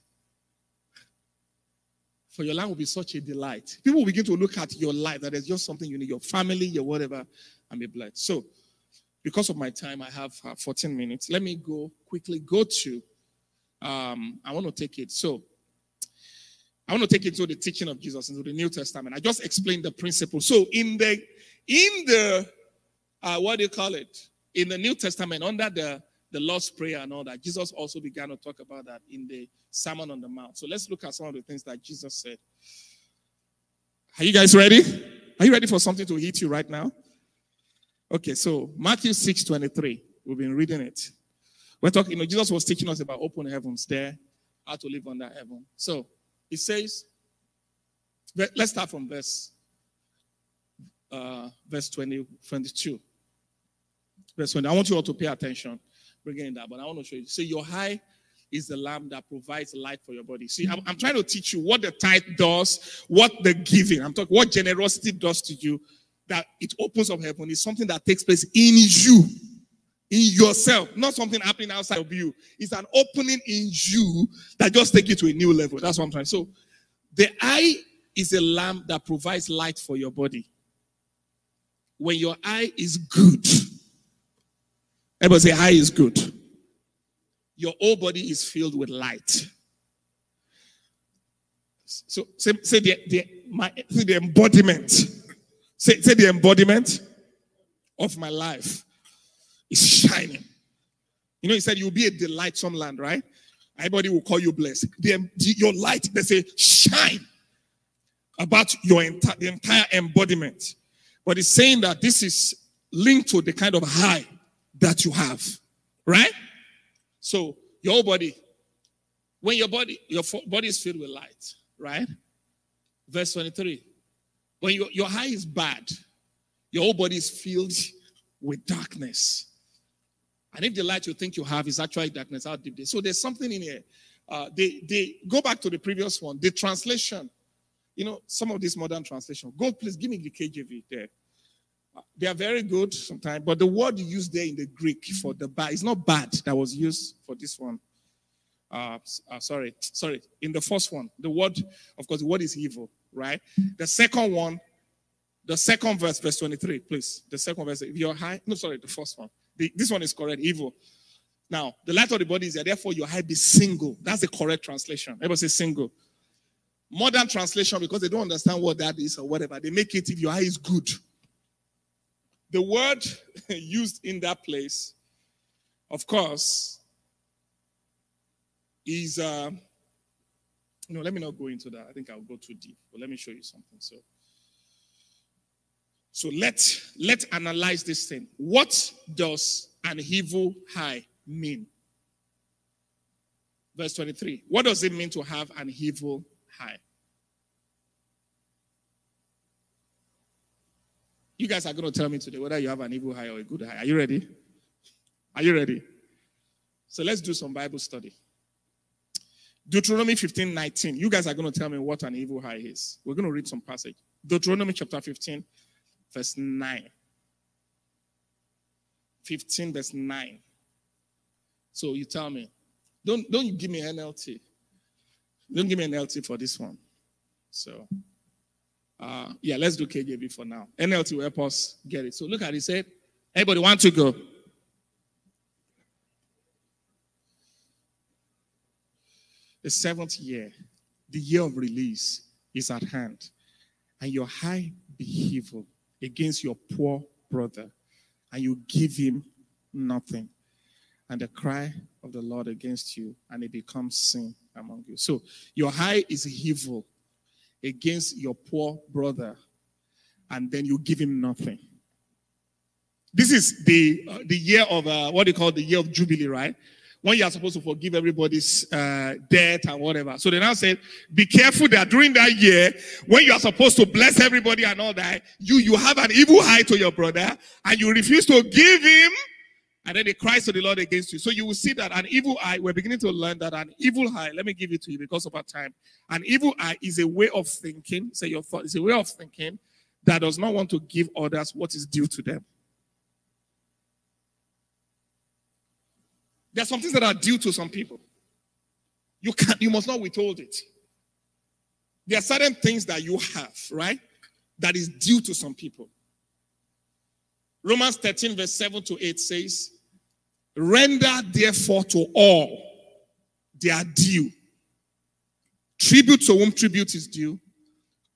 For your land will be such a delight. People will begin to look at your life that there's just something you need, your family, your whatever, and be blessed. So, because of my time, I have uh, 14 minutes. Let me go quickly go to, um, I want to take it. So, I want to take you to the teaching of Jesus into the New Testament. I just explained the principle. So in the in the uh, what do you call it? In the New Testament, under the the Lord's Prayer and all that, Jesus also began to talk about that in the Sermon on the Mount. So let's look at some of the things that Jesus said. Are you guys ready? Are you ready for something to hit you right now? Okay, so Matthew 6 23. We've been reading it. We're talking, you know, Jesus was teaching us about open heavens there, how to live under heaven. So it says, let's start from verse uh, verse 20, 22. Verse 20. I want you all to pay attention. Bring Bringing that, but I want to show you. See, your high is the lamp that provides light for your body. See, I'm, I'm trying to teach you what the tithe does, what the giving, I'm talking what generosity does to you, that it opens up heaven is something that takes place in you, in yourself, not something happening outside of you. It's an opening in you that just take you to a new level. That's what I'm trying. So the eye is a lamp that provides light for your body. When your eye is good, everybody say eye is good your whole body is filled with light. So say, say the, the, my, the embodiment. Say, say the embodiment of my life is shining. You know, he said you'll be a delight some land, right? Everybody will call you blessed. The, your light, they say, shine about your entire the entire embodiment. But it's saying that this is linked to the kind of high that you have, right? So your body, when your body, your body is filled with light, right? Verse 23. When your, your eye is bad, your whole body is filled with darkness. And if the light you think you have is actually darkness, how deep this. So there's something in here. Uh, they they go back to the previous one. The translation, you know, some of these modern translation. Go, please give me the KJV there. They are very good sometimes, but the word used there in the Greek for the bad is not bad that was used for this one. Uh, uh, sorry, sorry. In the first one, the word, of course, the word is evil, right? The second one, the second verse, verse 23, please. The second verse, if you're high, no, sorry, the first one. This one is correct, evil. Now, the light of the body is there, therefore your eye be single. That's the correct translation. Everybody say single. Modern translation, because they don't understand what that is or whatever, they make it if your eye is good. The word used in that place, of course, is, uh, no, let me not go into that. I think I'll go too deep, but let me show you something. So, so let let analyze this thing. What does an evil high mean? Verse 23. What does it mean to have an evil high? You guys are going to tell me today whether you have an evil high or a good high. Are you ready? Are you ready? So let's do some Bible study. Deuteronomy 15 19. You guys are going to tell me what an evil high is. We're going to read some passage. Deuteronomy chapter 15, verse 9. 15, verse 9. So you tell me. Don't, don't give me NLT. Don't give me NLT for this one. So uh, yeah, let's do KJV for now. NLT will help us get it. So look at it. Said, everybody want to go? The seventh year, the year of release, is at hand, and your high evil against your poor brother, and you give him nothing. And the cry of the Lord against you, and it becomes sin among you. So your high is evil against your poor brother and then you give him nothing. This is the uh, the year of uh, what they call the year of jubilee, right? When you are supposed to forgive everybody's uh, debt and whatever. So they now said, be careful that during that year, when you are supposed to bless everybody and all that, you you have an evil eye to your brother and you refuse to give him and then it cries to the Lord against you. So you will see that an evil eye, we're beginning to learn that an evil eye, let me give it to you because of our time. An evil eye is a way of thinking, say your thought, it's a way of thinking that does not want to give others what is due to them. There are some things that are due to some people. You can't, you must not withhold it. There are certain things that you have, right? That is due to some people. Romans 13, verse 7 to 8 says, Render therefore to all their due. Tribute to whom tribute is due,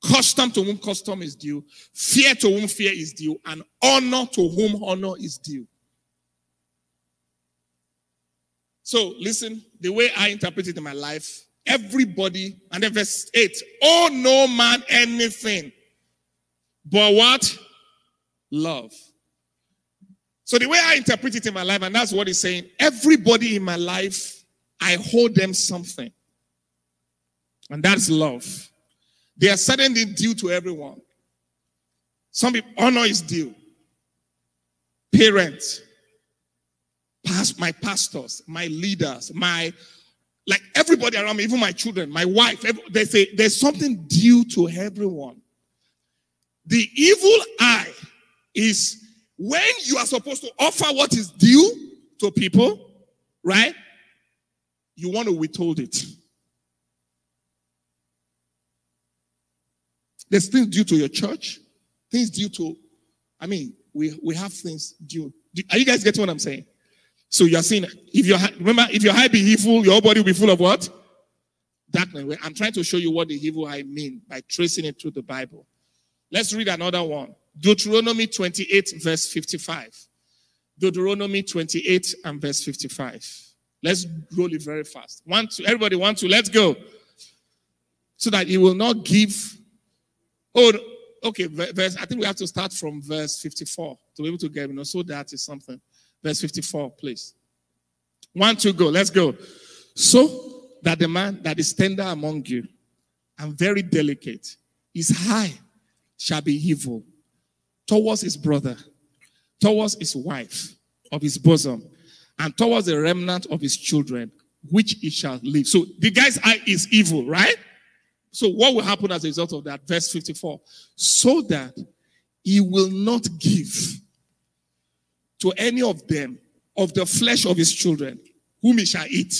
custom to whom custom is due, fear to whom fear is due, and honor to whom honor is due. So, listen, the way I interpret it in my life, everybody, and then verse 8, oh no man anything but what? Love. So the way I interpret it in my life, and that's what he's saying, everybody in my life, I hold them something. And that's love. There are certain things due to everyone. Some people, honor is due. Parents, past, my pastors, my leaders, my like everybody around me, even my children, my wife, they say there's something due to everyone. The evil eye is when you are supposed to offer what is due to people, right? You want to withhold it. There's things due to your church, things due to, I mean, we, we have things due. Are you guys getting what I'm saying? So you're saying, if you're, remember, if your eye be evil, your body will be full of what? Darkness. I'm trying to show you what the evil eye mean by tracing it through the Bible. Let's read another one. Deuteronomy 28, verse 55. Deuteronomy 28 and verse 55. Let's roll it very fast. One, two, everybody, one, two, let's go. So that he will not give Oh, okay. Verse, I think we have to start from verse 54 to be able to get, you know, so that is something. Verse 54, please. One, two, go. Let's go. So that the man that is tender among you and very delicate is high shall be evil towards his brother, towards his wife of his bosom, and towards the remnant of his children, which he shall leave. So the guy's eye is evil, right? So, what will happen as a result of that? Verse 54 so that he will not give to any of them of the flesh of his children, whom he shall eat,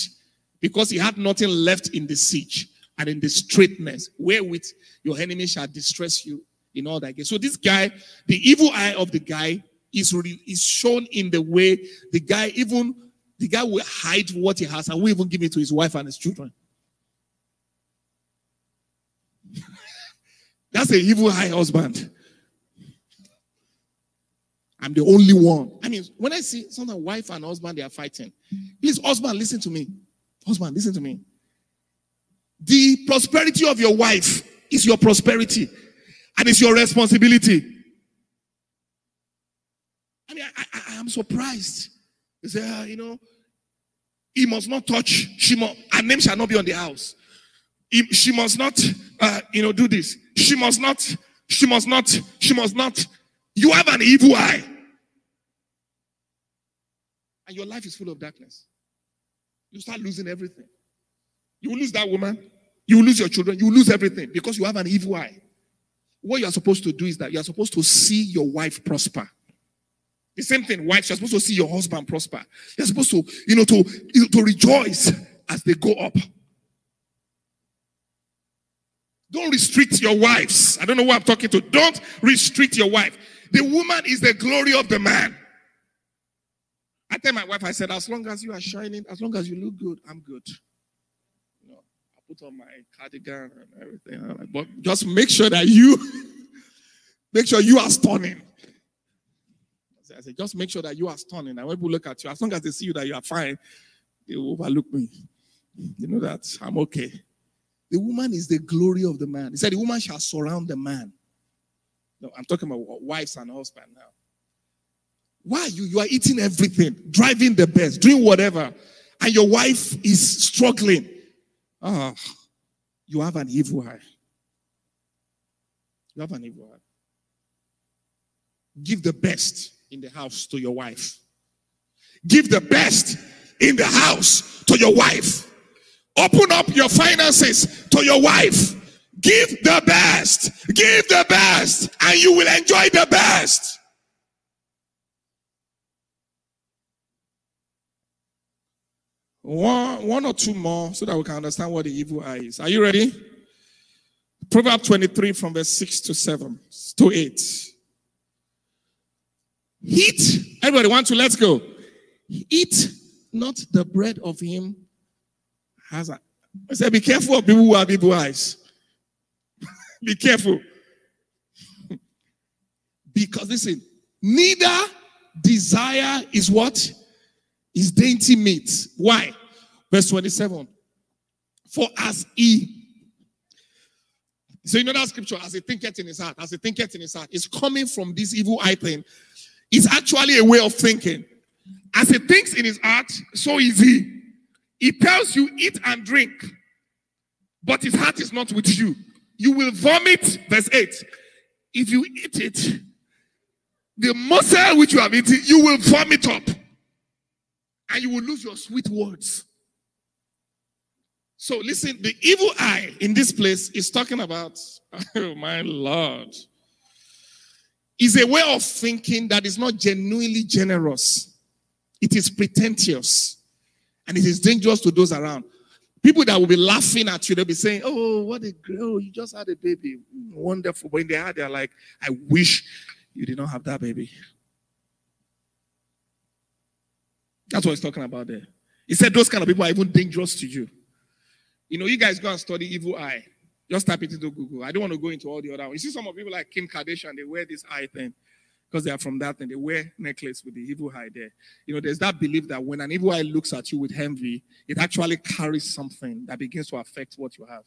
because he had nothing left in the siege and in the straitness, wherewith your enemy shall distress you in all that. So, this guy, the evil eye of the guy is, re- is shown in the way the guy even the guy will hide what he has and will even give it to his wife and his children. That's a evil high husband. I'm the only one. I mean, when I see sometimes wife and husband they are fighting, please, husband, listen to me. Husband, listen to me. The prosperity of your wife is your prosperity, and it's your responsibility. I mean, I, I, I am surprised. They say, uh, you know, he must not touch. She must, her name shall not be on the house. He, she must not, uh, you know, do this. She must not, she must not, she must not. You have an evil eye. And your life is full of darkness. You start losing everything. You lose that woman. You lose your children. You lose everything because you have an evil eye. What you are supposed to do is that you are supposed to see your wife prosper. The same thing, wives, you're supposed to see your husband prosper. You're supposed to, you know, to, you know, to rejoice as they go up. Don't restrict your wives. I don't know who I'm talking to. Don't restrict your wife. The woman is the glory of the man. I tell my wife, I said, as long as you are shining, as long as you look good, I'm good. You know, I put on my cardigan and everything. But just make sure that you make sure you are stunning. I said, just make sure that you are stunning. And when people look at you, as long as they see you that you are fine, they will overlook me. You know that I'm okay. The woman is the glory of the man. He said, The woman shall surround the man. No, I'm talking about wives and husband now. Why you? You are eating everything, driving the best, doing whatever, and your wife is struggling. Ah, oh, you have an evil eye. You have an evil eye. Give the best in the house to your wife. Give the best in the house to your wife. Open up your finances to your wife. Give the best. Give the best, and you will enjoy the best. One, one or two more so that we can understand what the evil eye is. Are you ready? Proverbs 23 from verse 6 to 7 to 8. Eat. Everybody want to let's go. Eat not the bread of him I said, be careful of people who have evil eyes. Be careful. because listen, neither desire is what? Is dainty meat. Why? Verse 27. For as he so you know that scripture, as he thinketh in his heart, as he thinketh in his heart, is coming from this evil eye thing. It's actually a way of thinking. As he thinks in his heart, so is he. He tells you, eat and drink, but his heart is not with you. You will vomit, verse 8. If you eat it, the muscle which you have eaten, you will vomit up. And you will lose your sweet words. So listen, the evil eye in this place is talking about, oh my Lord, is a way of thinking that is not genuinely generous. It is pretentious. And it is dangerous to those around. People that will be laughing at you, they'll be saying, Oh, what a girl, oh, you just had a baby. Wonderful. But in their heart, they're like, I wish you did not have that baby. That's what he's talking about there. He said those kind of people are even dangerous to you. You know, you guys go and study evil eye. Just type it into Google. I don't want to go into all the other ones. You see some of people like Kim Kardashian, they wear this eye thing because they are from that thing. They wear necklace with the evil eye there. You know, there's that belief that when an evil eye looks at you with envy, it actually carries something that begins to affect what you have.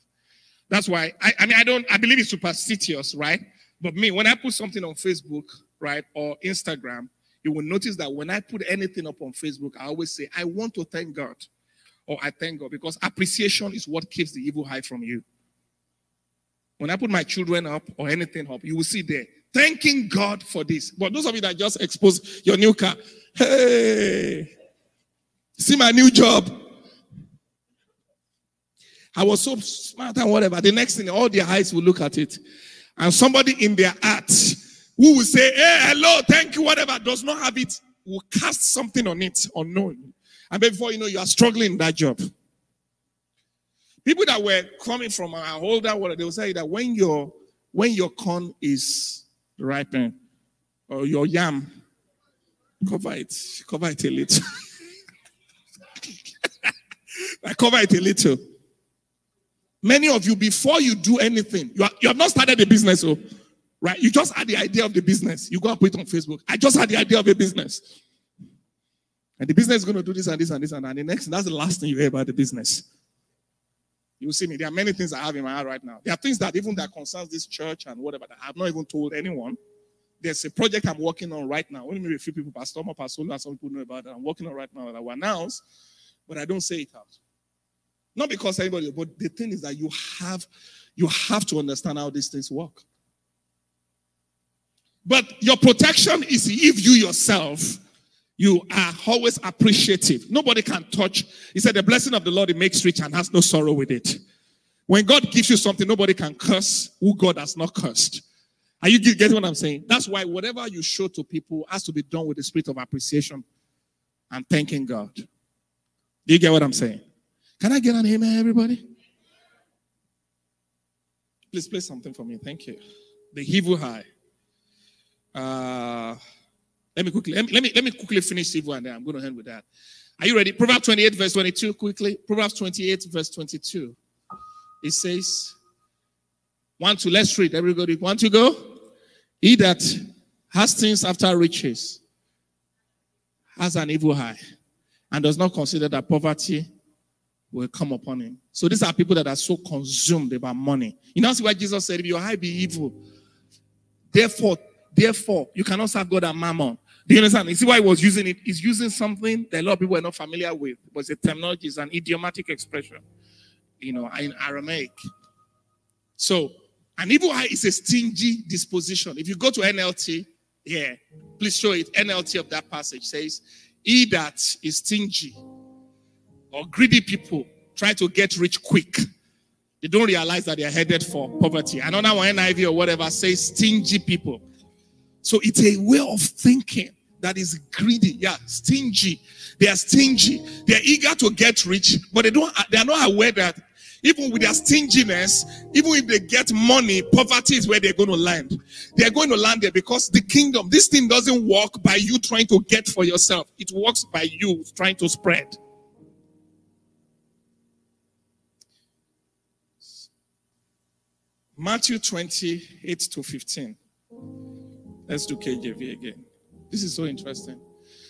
That's why I, I mean I don't I believe it's superstitious, right? But me, when I put something on Facebook, right, or Instagram, you will notice that when I put anything up on Facebook, I always say, I want to thank God. Or I thank God because appreciation is what keeps the evil eye from you. When I put my children up or anything up, you will see there, thanking God for this. But those of you that just exposed your new car, hey, see my new job. I was so smart and whatever. The next thing, all their eyes will look at it and somebody in their heart who will say, Hey, hello, thank you, whatever, does not have it, will cast something on it unknown. And before you know, you are struggling in that job. People that were coming from our older world, they will say that when your when your corn is ripening, or your yam, cover it, cover it a little. I cover it a little. Many of you, before you do anything, you, are, you have not started a business, so, oh, right? You just had the idea of the business. You go and put it on Facebook. I just had the idea of a business. And the business is going to do this and this and this and, and the next, that's the last thing you hear about the business. You see me. There are many things I have in my heart right now. There are things that even that concerns this church and whatever that I have not even told anyone. There's a project I'm working on right now. Only maybe a few people, Pastor Omar, Pastor and some people know about it. I'm working on right now that I will announce, but I don't say it out. Not because anybody, but the thing is that you have you have to understand how these things work. But your protection is if you yourself you are always appreciative. Nobody can touch. He said, The blessing of the Lord it makes rich and has no sorrow with it. When God gives you something, nobody can curse who God has not cursed. Are you getting what I'm saying? That's why whatever you show to people has to be done with the spirit of appreciation and thanking God. Do you get what I'm saying? Can I get an amen, everybody? Please play something for me. Thank you. The evil eye. Uh, let me quickly let me, let me quickly finish and then I'm going to end with that. Are you ready? Proverbs 28, verse 22, quickly. Proverbs 28, verse 22. It says, one, to let's read. Everybody, want to go? He that has things after riches has an evil eye and does not consider that poverty will come upon him. So these are people that are so consumed about money. You know, see why Jesus said, if your eye be evil, therefore, therefore, you cannot serve God and mammon. Do you understand? You see why he was using it? He's using something that a lot of people are not familiar with, but it's a terminology, it's an idiomatic expression, you know, in Aramaic. So, an evil eye is a stingy disposition. If you go to NLT, yeah, please show it. NLT of that passage says, He that is stingy or greedy people try to get rich quick. They don't realize that they are headed for poverty. Another one, NIV or whatever, says stingy people. So it's a way of thinking that is greedy. Yeah, stingy. They are stingy. They are eager to get rich, but they don't. They are not aware that even with their stinginess, even if they get money, poverty is where they're going to land. They're going to land there because the kingdom, this thing doesn't work by you trying to get for yourself. It works by you trying to spread. Matthew 28 to 15. Let's do KJV again. This is so interesting.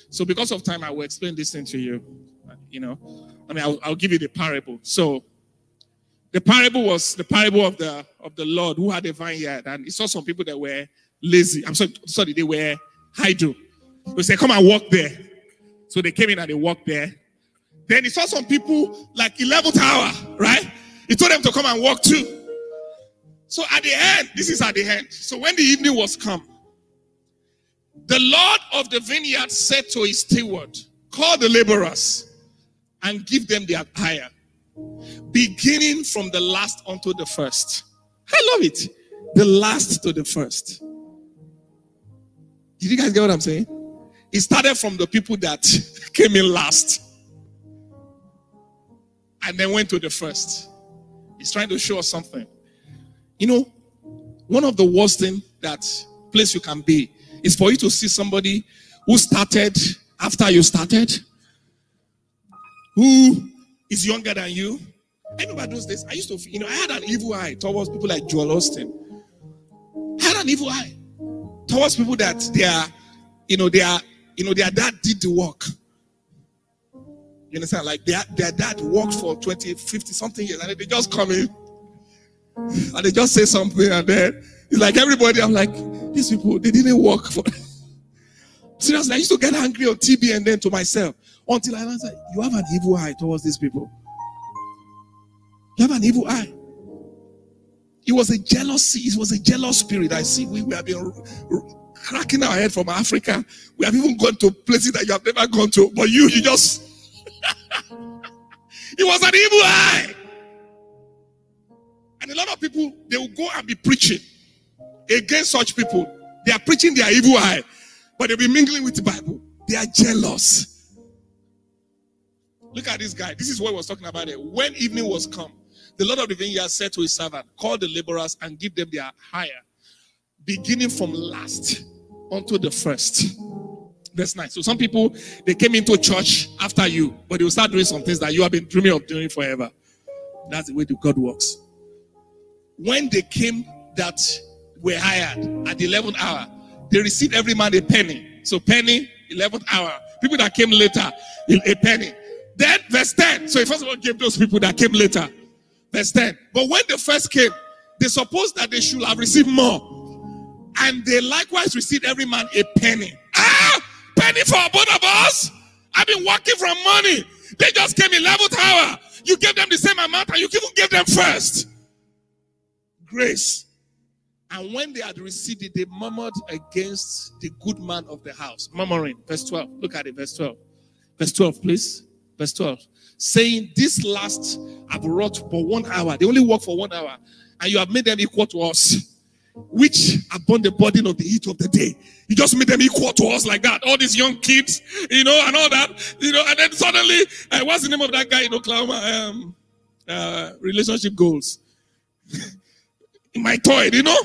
So, because of time, I will explain this thing to you. You know, I mean, I'll, I'll give you the parable. So, the parable was the parable of the of the Lord who had a vineyard, and he saw some people that were lazy. I'm sorry, sorry, they were idle. He said, come and walk there. So they came in and they walked there. Then he saw some people like 11th hour, right? He told them to come and walk too. So at the end, this is at the end. So when the evening was come, the Lord of the vineyard said to his steward, Call the laborers and give them their hire, beginning from the last unto the first. I love it. The last to the first. Did you guys get what I'm saying? It started from the people that came in last and then went to the first. He's trying to show us something. You know, one of the worst thing that place you can be is for you to see somebody who started after you started, who is younger than you. I remember those days, I used to, you know, I had an evil eye towards people like Joel Osteen. I had an evil eye towards people that they are, you know, they are, you know, their dad did the work. You understand? Like their, their dad worked for 20, 50 something years and they just come in and they just say something and then it's like everybody, I'm like, these people, they didn't work for. Seriously, I used to get angry on TV and then to myself until I answered, you have an evil eye towards these people. You have an evil eye. It was a jealousy. It was a jealous spirit. I see we, we have been cracking our head from Africa. We have even gone to places that you have never gone to. But you, you just. it was an evil eye. And a lot of people, they will go and be preaching against such people. They are preaching their evil eye, but they'll be mingling with the Bible. They are jealous. Look at this guy. This is what he was talking about. When evening was come, the Lord of the vineyard said to his servant, Call the laborers and give them their hire, beginning from last unto the first. That's nice. So some people they came into church after you, but they will start doing some things that you have been dreaming of doing forever. That's the way the God works. When they came that were hired at the 11th hour, they received every man a penny. So penny, 11th hour. People that came later, a penny. Then verse 10. So he first of all gave those people that came later. Verse 10. But when they first came, they supposed that they should have received more. And they likewise received every man a penny. Ah! Penny for both of us? I've been working from money. They just came 11th hour. You gave them the same amount and you even gave them first. Grace. And when they had received it, they murmured against the good man of the house. Murmuring. Verse 12. Look at it. Verse 12. Verse 12, please. Verse 12. Saying, This last have wrought for one hour. They only work for one hour. And you have made them equal to us. Which upon the burden of the heat of the day. You just made them equal to us like that. All these young kids, you know, and all that. You know, and then suddenly, uh, what's the name of that guy in Oklahoma? Um, uh, relationship goals. my toy, you know.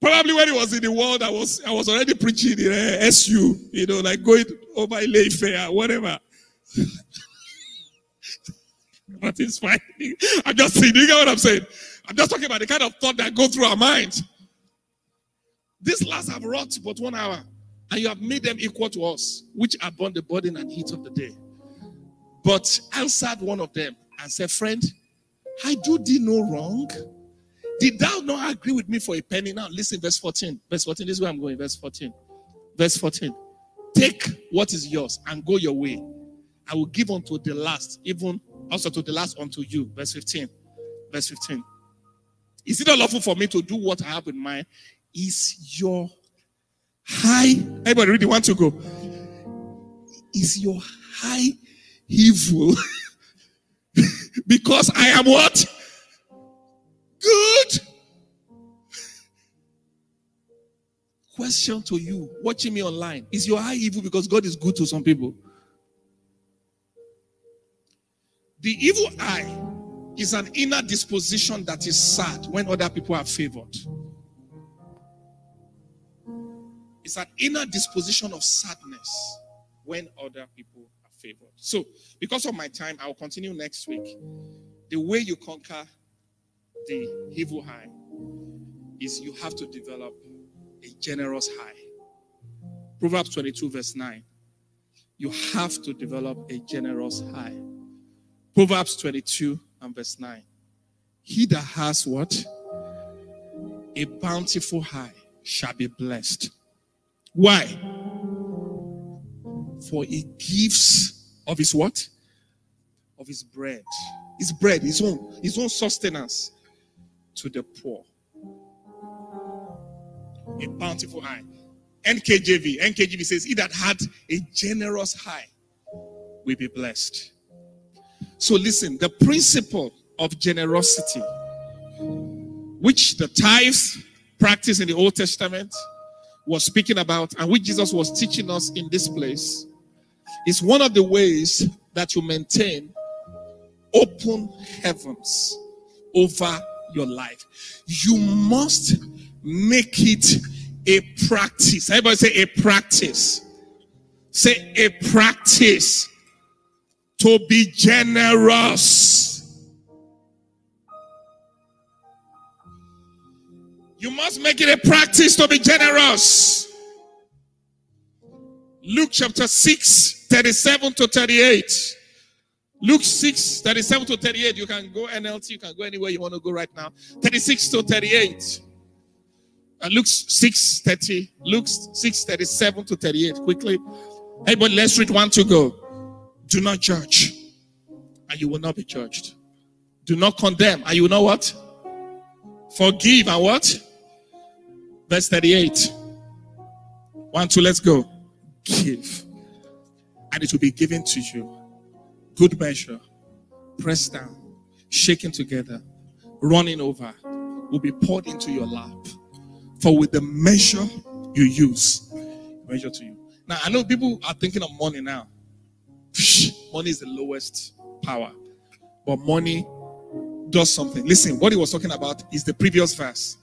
Probably when he was in the world, I was I was already preaching in uh, SU, you know, like going over Ile-Ife, whatever. but it's fine. I'm just saying, you get what I'm saying? I'm just talking about the kind of thought that go through our minds. These last have wrought but one hour, and you have made them equal to us, which are born the burden and heat of the day. But answered one of them and said, Friend, I do thee no wrong. Did thou not agree with me for a penny? Now listen, verse 14. Verse 14, this is where I'm going. Verse 14. Verse 14. Take what is yours and go your way. I will give unto the last, even also to the last unto you. Verse 15. Verse 15. Is it not lawful for me to do what I have in mind? Is your high, everybody really want to go? Is your high evil because I am what? Good. Question to you, watching me online. Is your eye evil because God is good to some people? The evil eye is an inner disposition that is sad when other people are favored. It's an inner disposition of sadness when other people favored. So, because of my time, I will continue next week. The way you conquer the evil high is you have to develop a generous high. Proverbs 22, verse 9. You have to develop a generous high. Proverbs 22 and verse 9. He that has what? A bountiful high shall be blessed. Why? For it gives of his what? Of his bread. His bread, his own, his own sustenance to the poor. A bountiful eye. NKJV. NKJV says, He that had a generous eye will be blessed. So listen, the principle of generosity, which the tithes practice in the Old Testament was speaking about, and which Jesus was teaching us in this place, is one of the ways that you maintain open heavens over your life. You must make it a practice. Everybody say a practice. Say a practice to be generous. You must make it a practice to be generous. Luke chapter 6, 37 to 38. Luke 6, 37 to 38. You can go NLT, you can go anywhere you want to go right now. 36 to 38. And Luke 6, 30. Luke 6, 37 to 38. Quickly. Everybody, let's read one to go. Do not judge, and you will not be judged. Do not condemn, and you know what? Forgive, and what? Verse 38. One, two, let's go. Give, and it will be given to you. Good measure, pressed down, shaken together, running over, will be poured into your lap. For with the measure you use, measure to you. Now, I know people are thinking of money now. Money is the lowest power. But money does something. Listen, what he was talking about is the previous verse.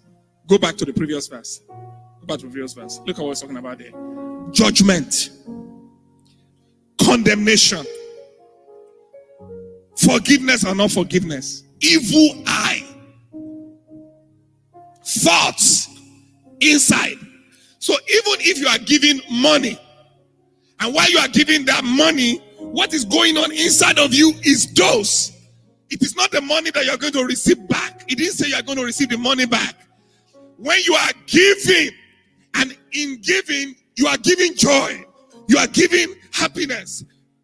Go back to the previous verse. Go back to the previous verse. Look at what he's talking about there. Judgment, condemnation, forgiveness or not forgiveness, evil eye, thoughts inside. So even if you are giving money, and while you are giving that money, what is going on inside of you is those. It is not the money that you're going to receive back. It didn't say you're going to receive the money back. When you are giving, and in giving, you are giving joy, you are giving happiness.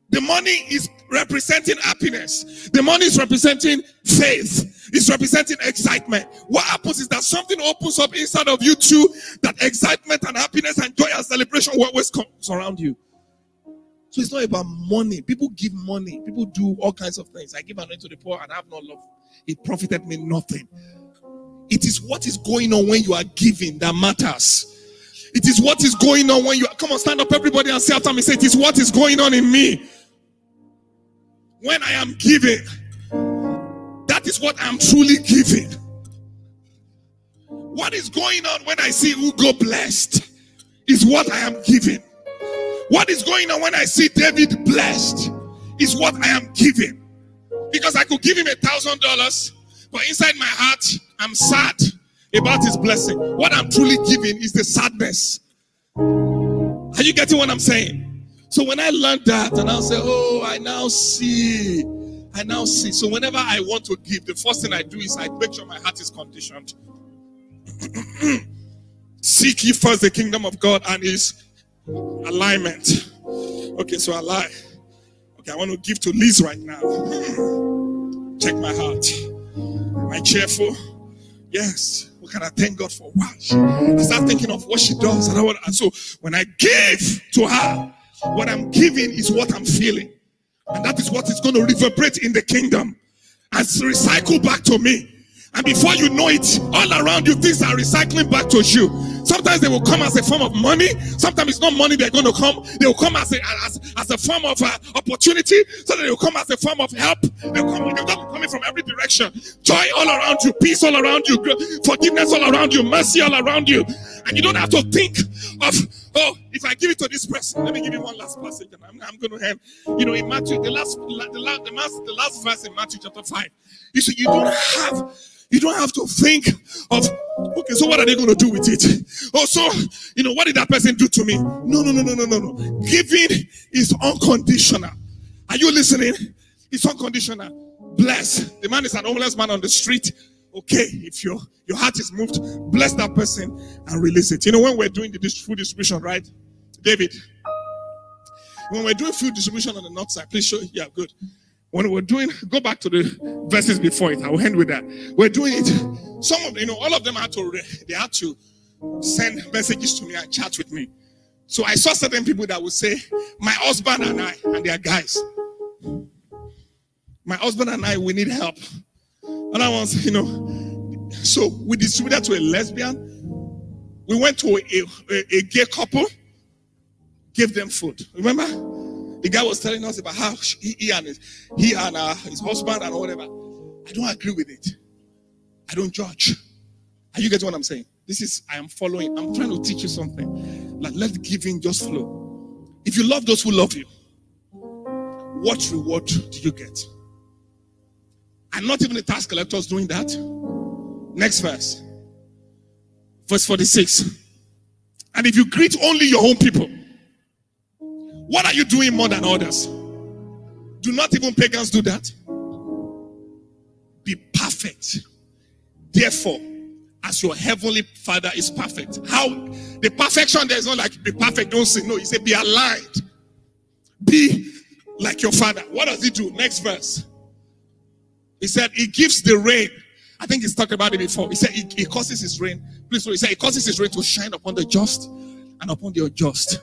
The money is representing happiness. The money is representing faith. It's representing excitement. What happens is that something opens up inside of you too. That excitement and happiness and joy and celebration will always come around you. So it's not about money. People give money. People do all kinds of things. I give money to the poor and I have no love. It profited me nothing. It is what is going on when you are giving that matters. It is what is going on when you come on, stand up, everybody, and say after me, say, It is what is going on in me. When I am giving, that is what I'm truly giving. What is going on when I see who go blessed is what I am giving. What is going on when I see David blessed is what I am giving. Because I could give him a thousand dollars, but inside my heart, I'm sad about his blessing. What I'm truly giving is the sadness. Are you getting what I'm saying? So when I learned that, and I'll say, Oh, I now see. I now see. So whenever I want to give, the first thing I do is I make sure my heart is conditioned. Seek ye first the kingdom of God and his Alignment. Okay, so I lie. Okay, I want to give to Liz right now. Check my heart. Am I cheerful? Yes. What can I thank God for? Wow. I start thinking of what she does. And, and so when I give to her, what I'm giving is what I'm feeling. And that is what is going to reverberate in the kingdom and recycle back to me. And before you know it, all around you, things are recycling back to you. Sometimes they will come as a form of money. Sometimes it's not money they're going to come. They will come as a, as, as a form of uh, opportunity. So they will come as a form of help. They'll come, they'll come coming from every direction. Joy all around you, peace all around you, forgiveness all around you, mercy all around you. And you don't have to think of, oh, if I give it to this person, let me give you one last passage I'm, I'm going to end. You know, in Matthew, the last, the last, the last, the last verse in Matthew chapter 5, you see, you don't have you don't have to think of, okay, so what are they going to do with it? Oh, so, you know, what did that person do to me? No, no, no, no, no, no, no. Giving is unconditional. Are you listening? It's unconditional. Bless. The man is an homeless man on the street. Okay, if your your heart is moved, bless that person and release it. You know, when we're doing the food distribution, right? David, when we're doing food distribution on the north side, please show. Yeah, good. When we're doing, go back to the verses before it. I'll end with that. We're doing it. Some of you know, all of them had to they had to send messages to me and chat with me. So I saw certain people that would say, My husband and I, and they are guys. My husband and I, we need help. And I you know, so we distributed to a lesbian. We went to a, a, a gay couple, gave them food. Remember? The guy was telling us about how he, he and, his, he and uh, his husband and whatever. I don't agree with it. I don't judge. Are you getting what I'm saying? This is, I am following. I'm trying to teach you something. Like, let giving just flow. If you love those who love you, what reward do you get? And not even the tax collectors doing that. Next verse. Verse 46. And if you greet only your own people, what are you doing more than others? Do not even pagans do that? Be perfect. Therefore, as your heavenly father is perfect. How the perfection there is not like be perfect, don't sin. No, he said be aligned. Be like your father. What does he do? Next verse. He said he gives the rain. I think he's talked about it before. He said he, he causes his rain. Please, he said he causes his rain to shine upon the just and upon the unjust.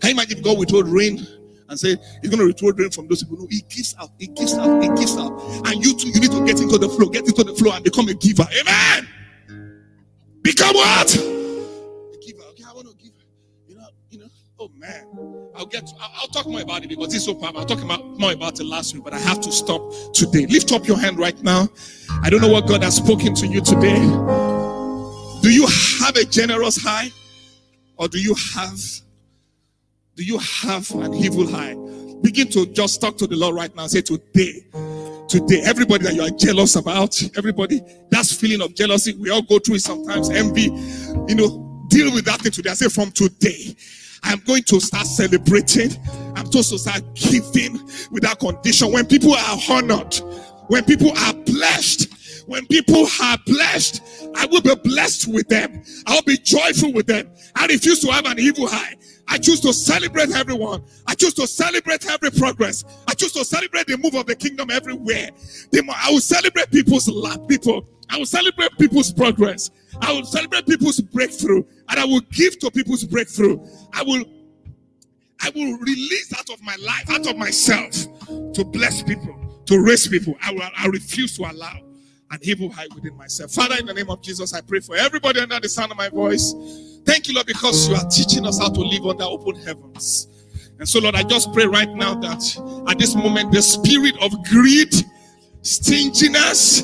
Can you imagine if God withhold rain and say he's going to withhold rain from those people? No, he gives out, he gives out, he gives out. And you too, you need to get into the flow, get into the flow and become a giver. Amen. Become what? A giver. Okay, I want to give. You know, you know. Oh man, I'll get. To, I'll, I'll, talk more about it because it's so powerful. I'll talk about more about it last week, but I have to stop today. Lift up your hand right now. I don't know what God has spoken to you today. Do you have a generous high, or do you have? Do you have an evil high? Begin to just talk to the Lord right now. Say today today. Everybody that you are jealous about, everybody, that's feeling of jealousy. We all go through it sometimes. Envy, you know, deal with that thing today. I say from today, I'm going to start celebrating. I'm supposed to start giving without condition. When people are honored, when people are blessed, when people are blessed, I will be blessed with them. I'll be joyful with them. I refuse to have an evil high. I choose to celebrate everyone. I choose to celebrate every progress. I choose to celebrate the move of the kingdom everywhere. I will celebrate people's life, people. I will celebrate people's progress. I will celebrate people's breakthrough, and I will give to people's breakthrough. I will, I will release out of my life, out of myself, to bless people, to raise people. I will, I refuse to allow an evil high within myself. Father, in the name of Jesus, I pray for everybody under the sound of my voice. Thank you, Lord, because you are teaching us how to live under open heavens. And so, Lord, I just pray right now that at this moment, the spirit of greed, stinginess,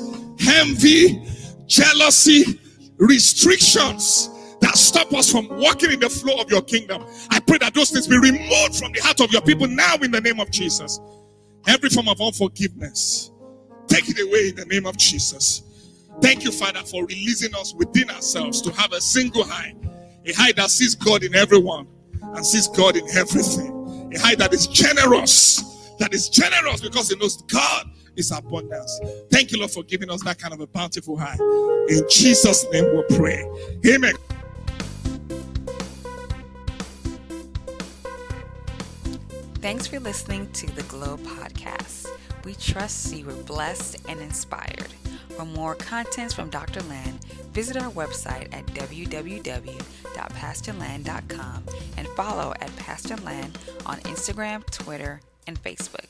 envy, jealousy, restrictions that stop us from walking in the flow of your kingdom. I pray that those things be removed from the heart of your people now in the name of Jesus. Every form of unforgiveness, take it away in the name of Jesus. Thank you, Father, for releasing us within ourselves to have a single high a high that sees God in everyone and sees God in everything. A high that is generous, that is generous because it knows God is abundance. Thank you, Lord, for giving us that kind of a bountiful high. In Jesus' name we pray. Amen. Thanks for listening to the Glow Podcast. We trust you were blessed and inspired. For more contents from Dr. Land, visit our website at www.pastorland.com and follow at Pastor Land on Instagram, Twitter, and Facebook.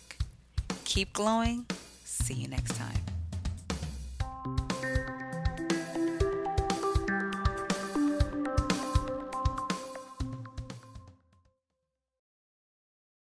Keep glowing. See you next time.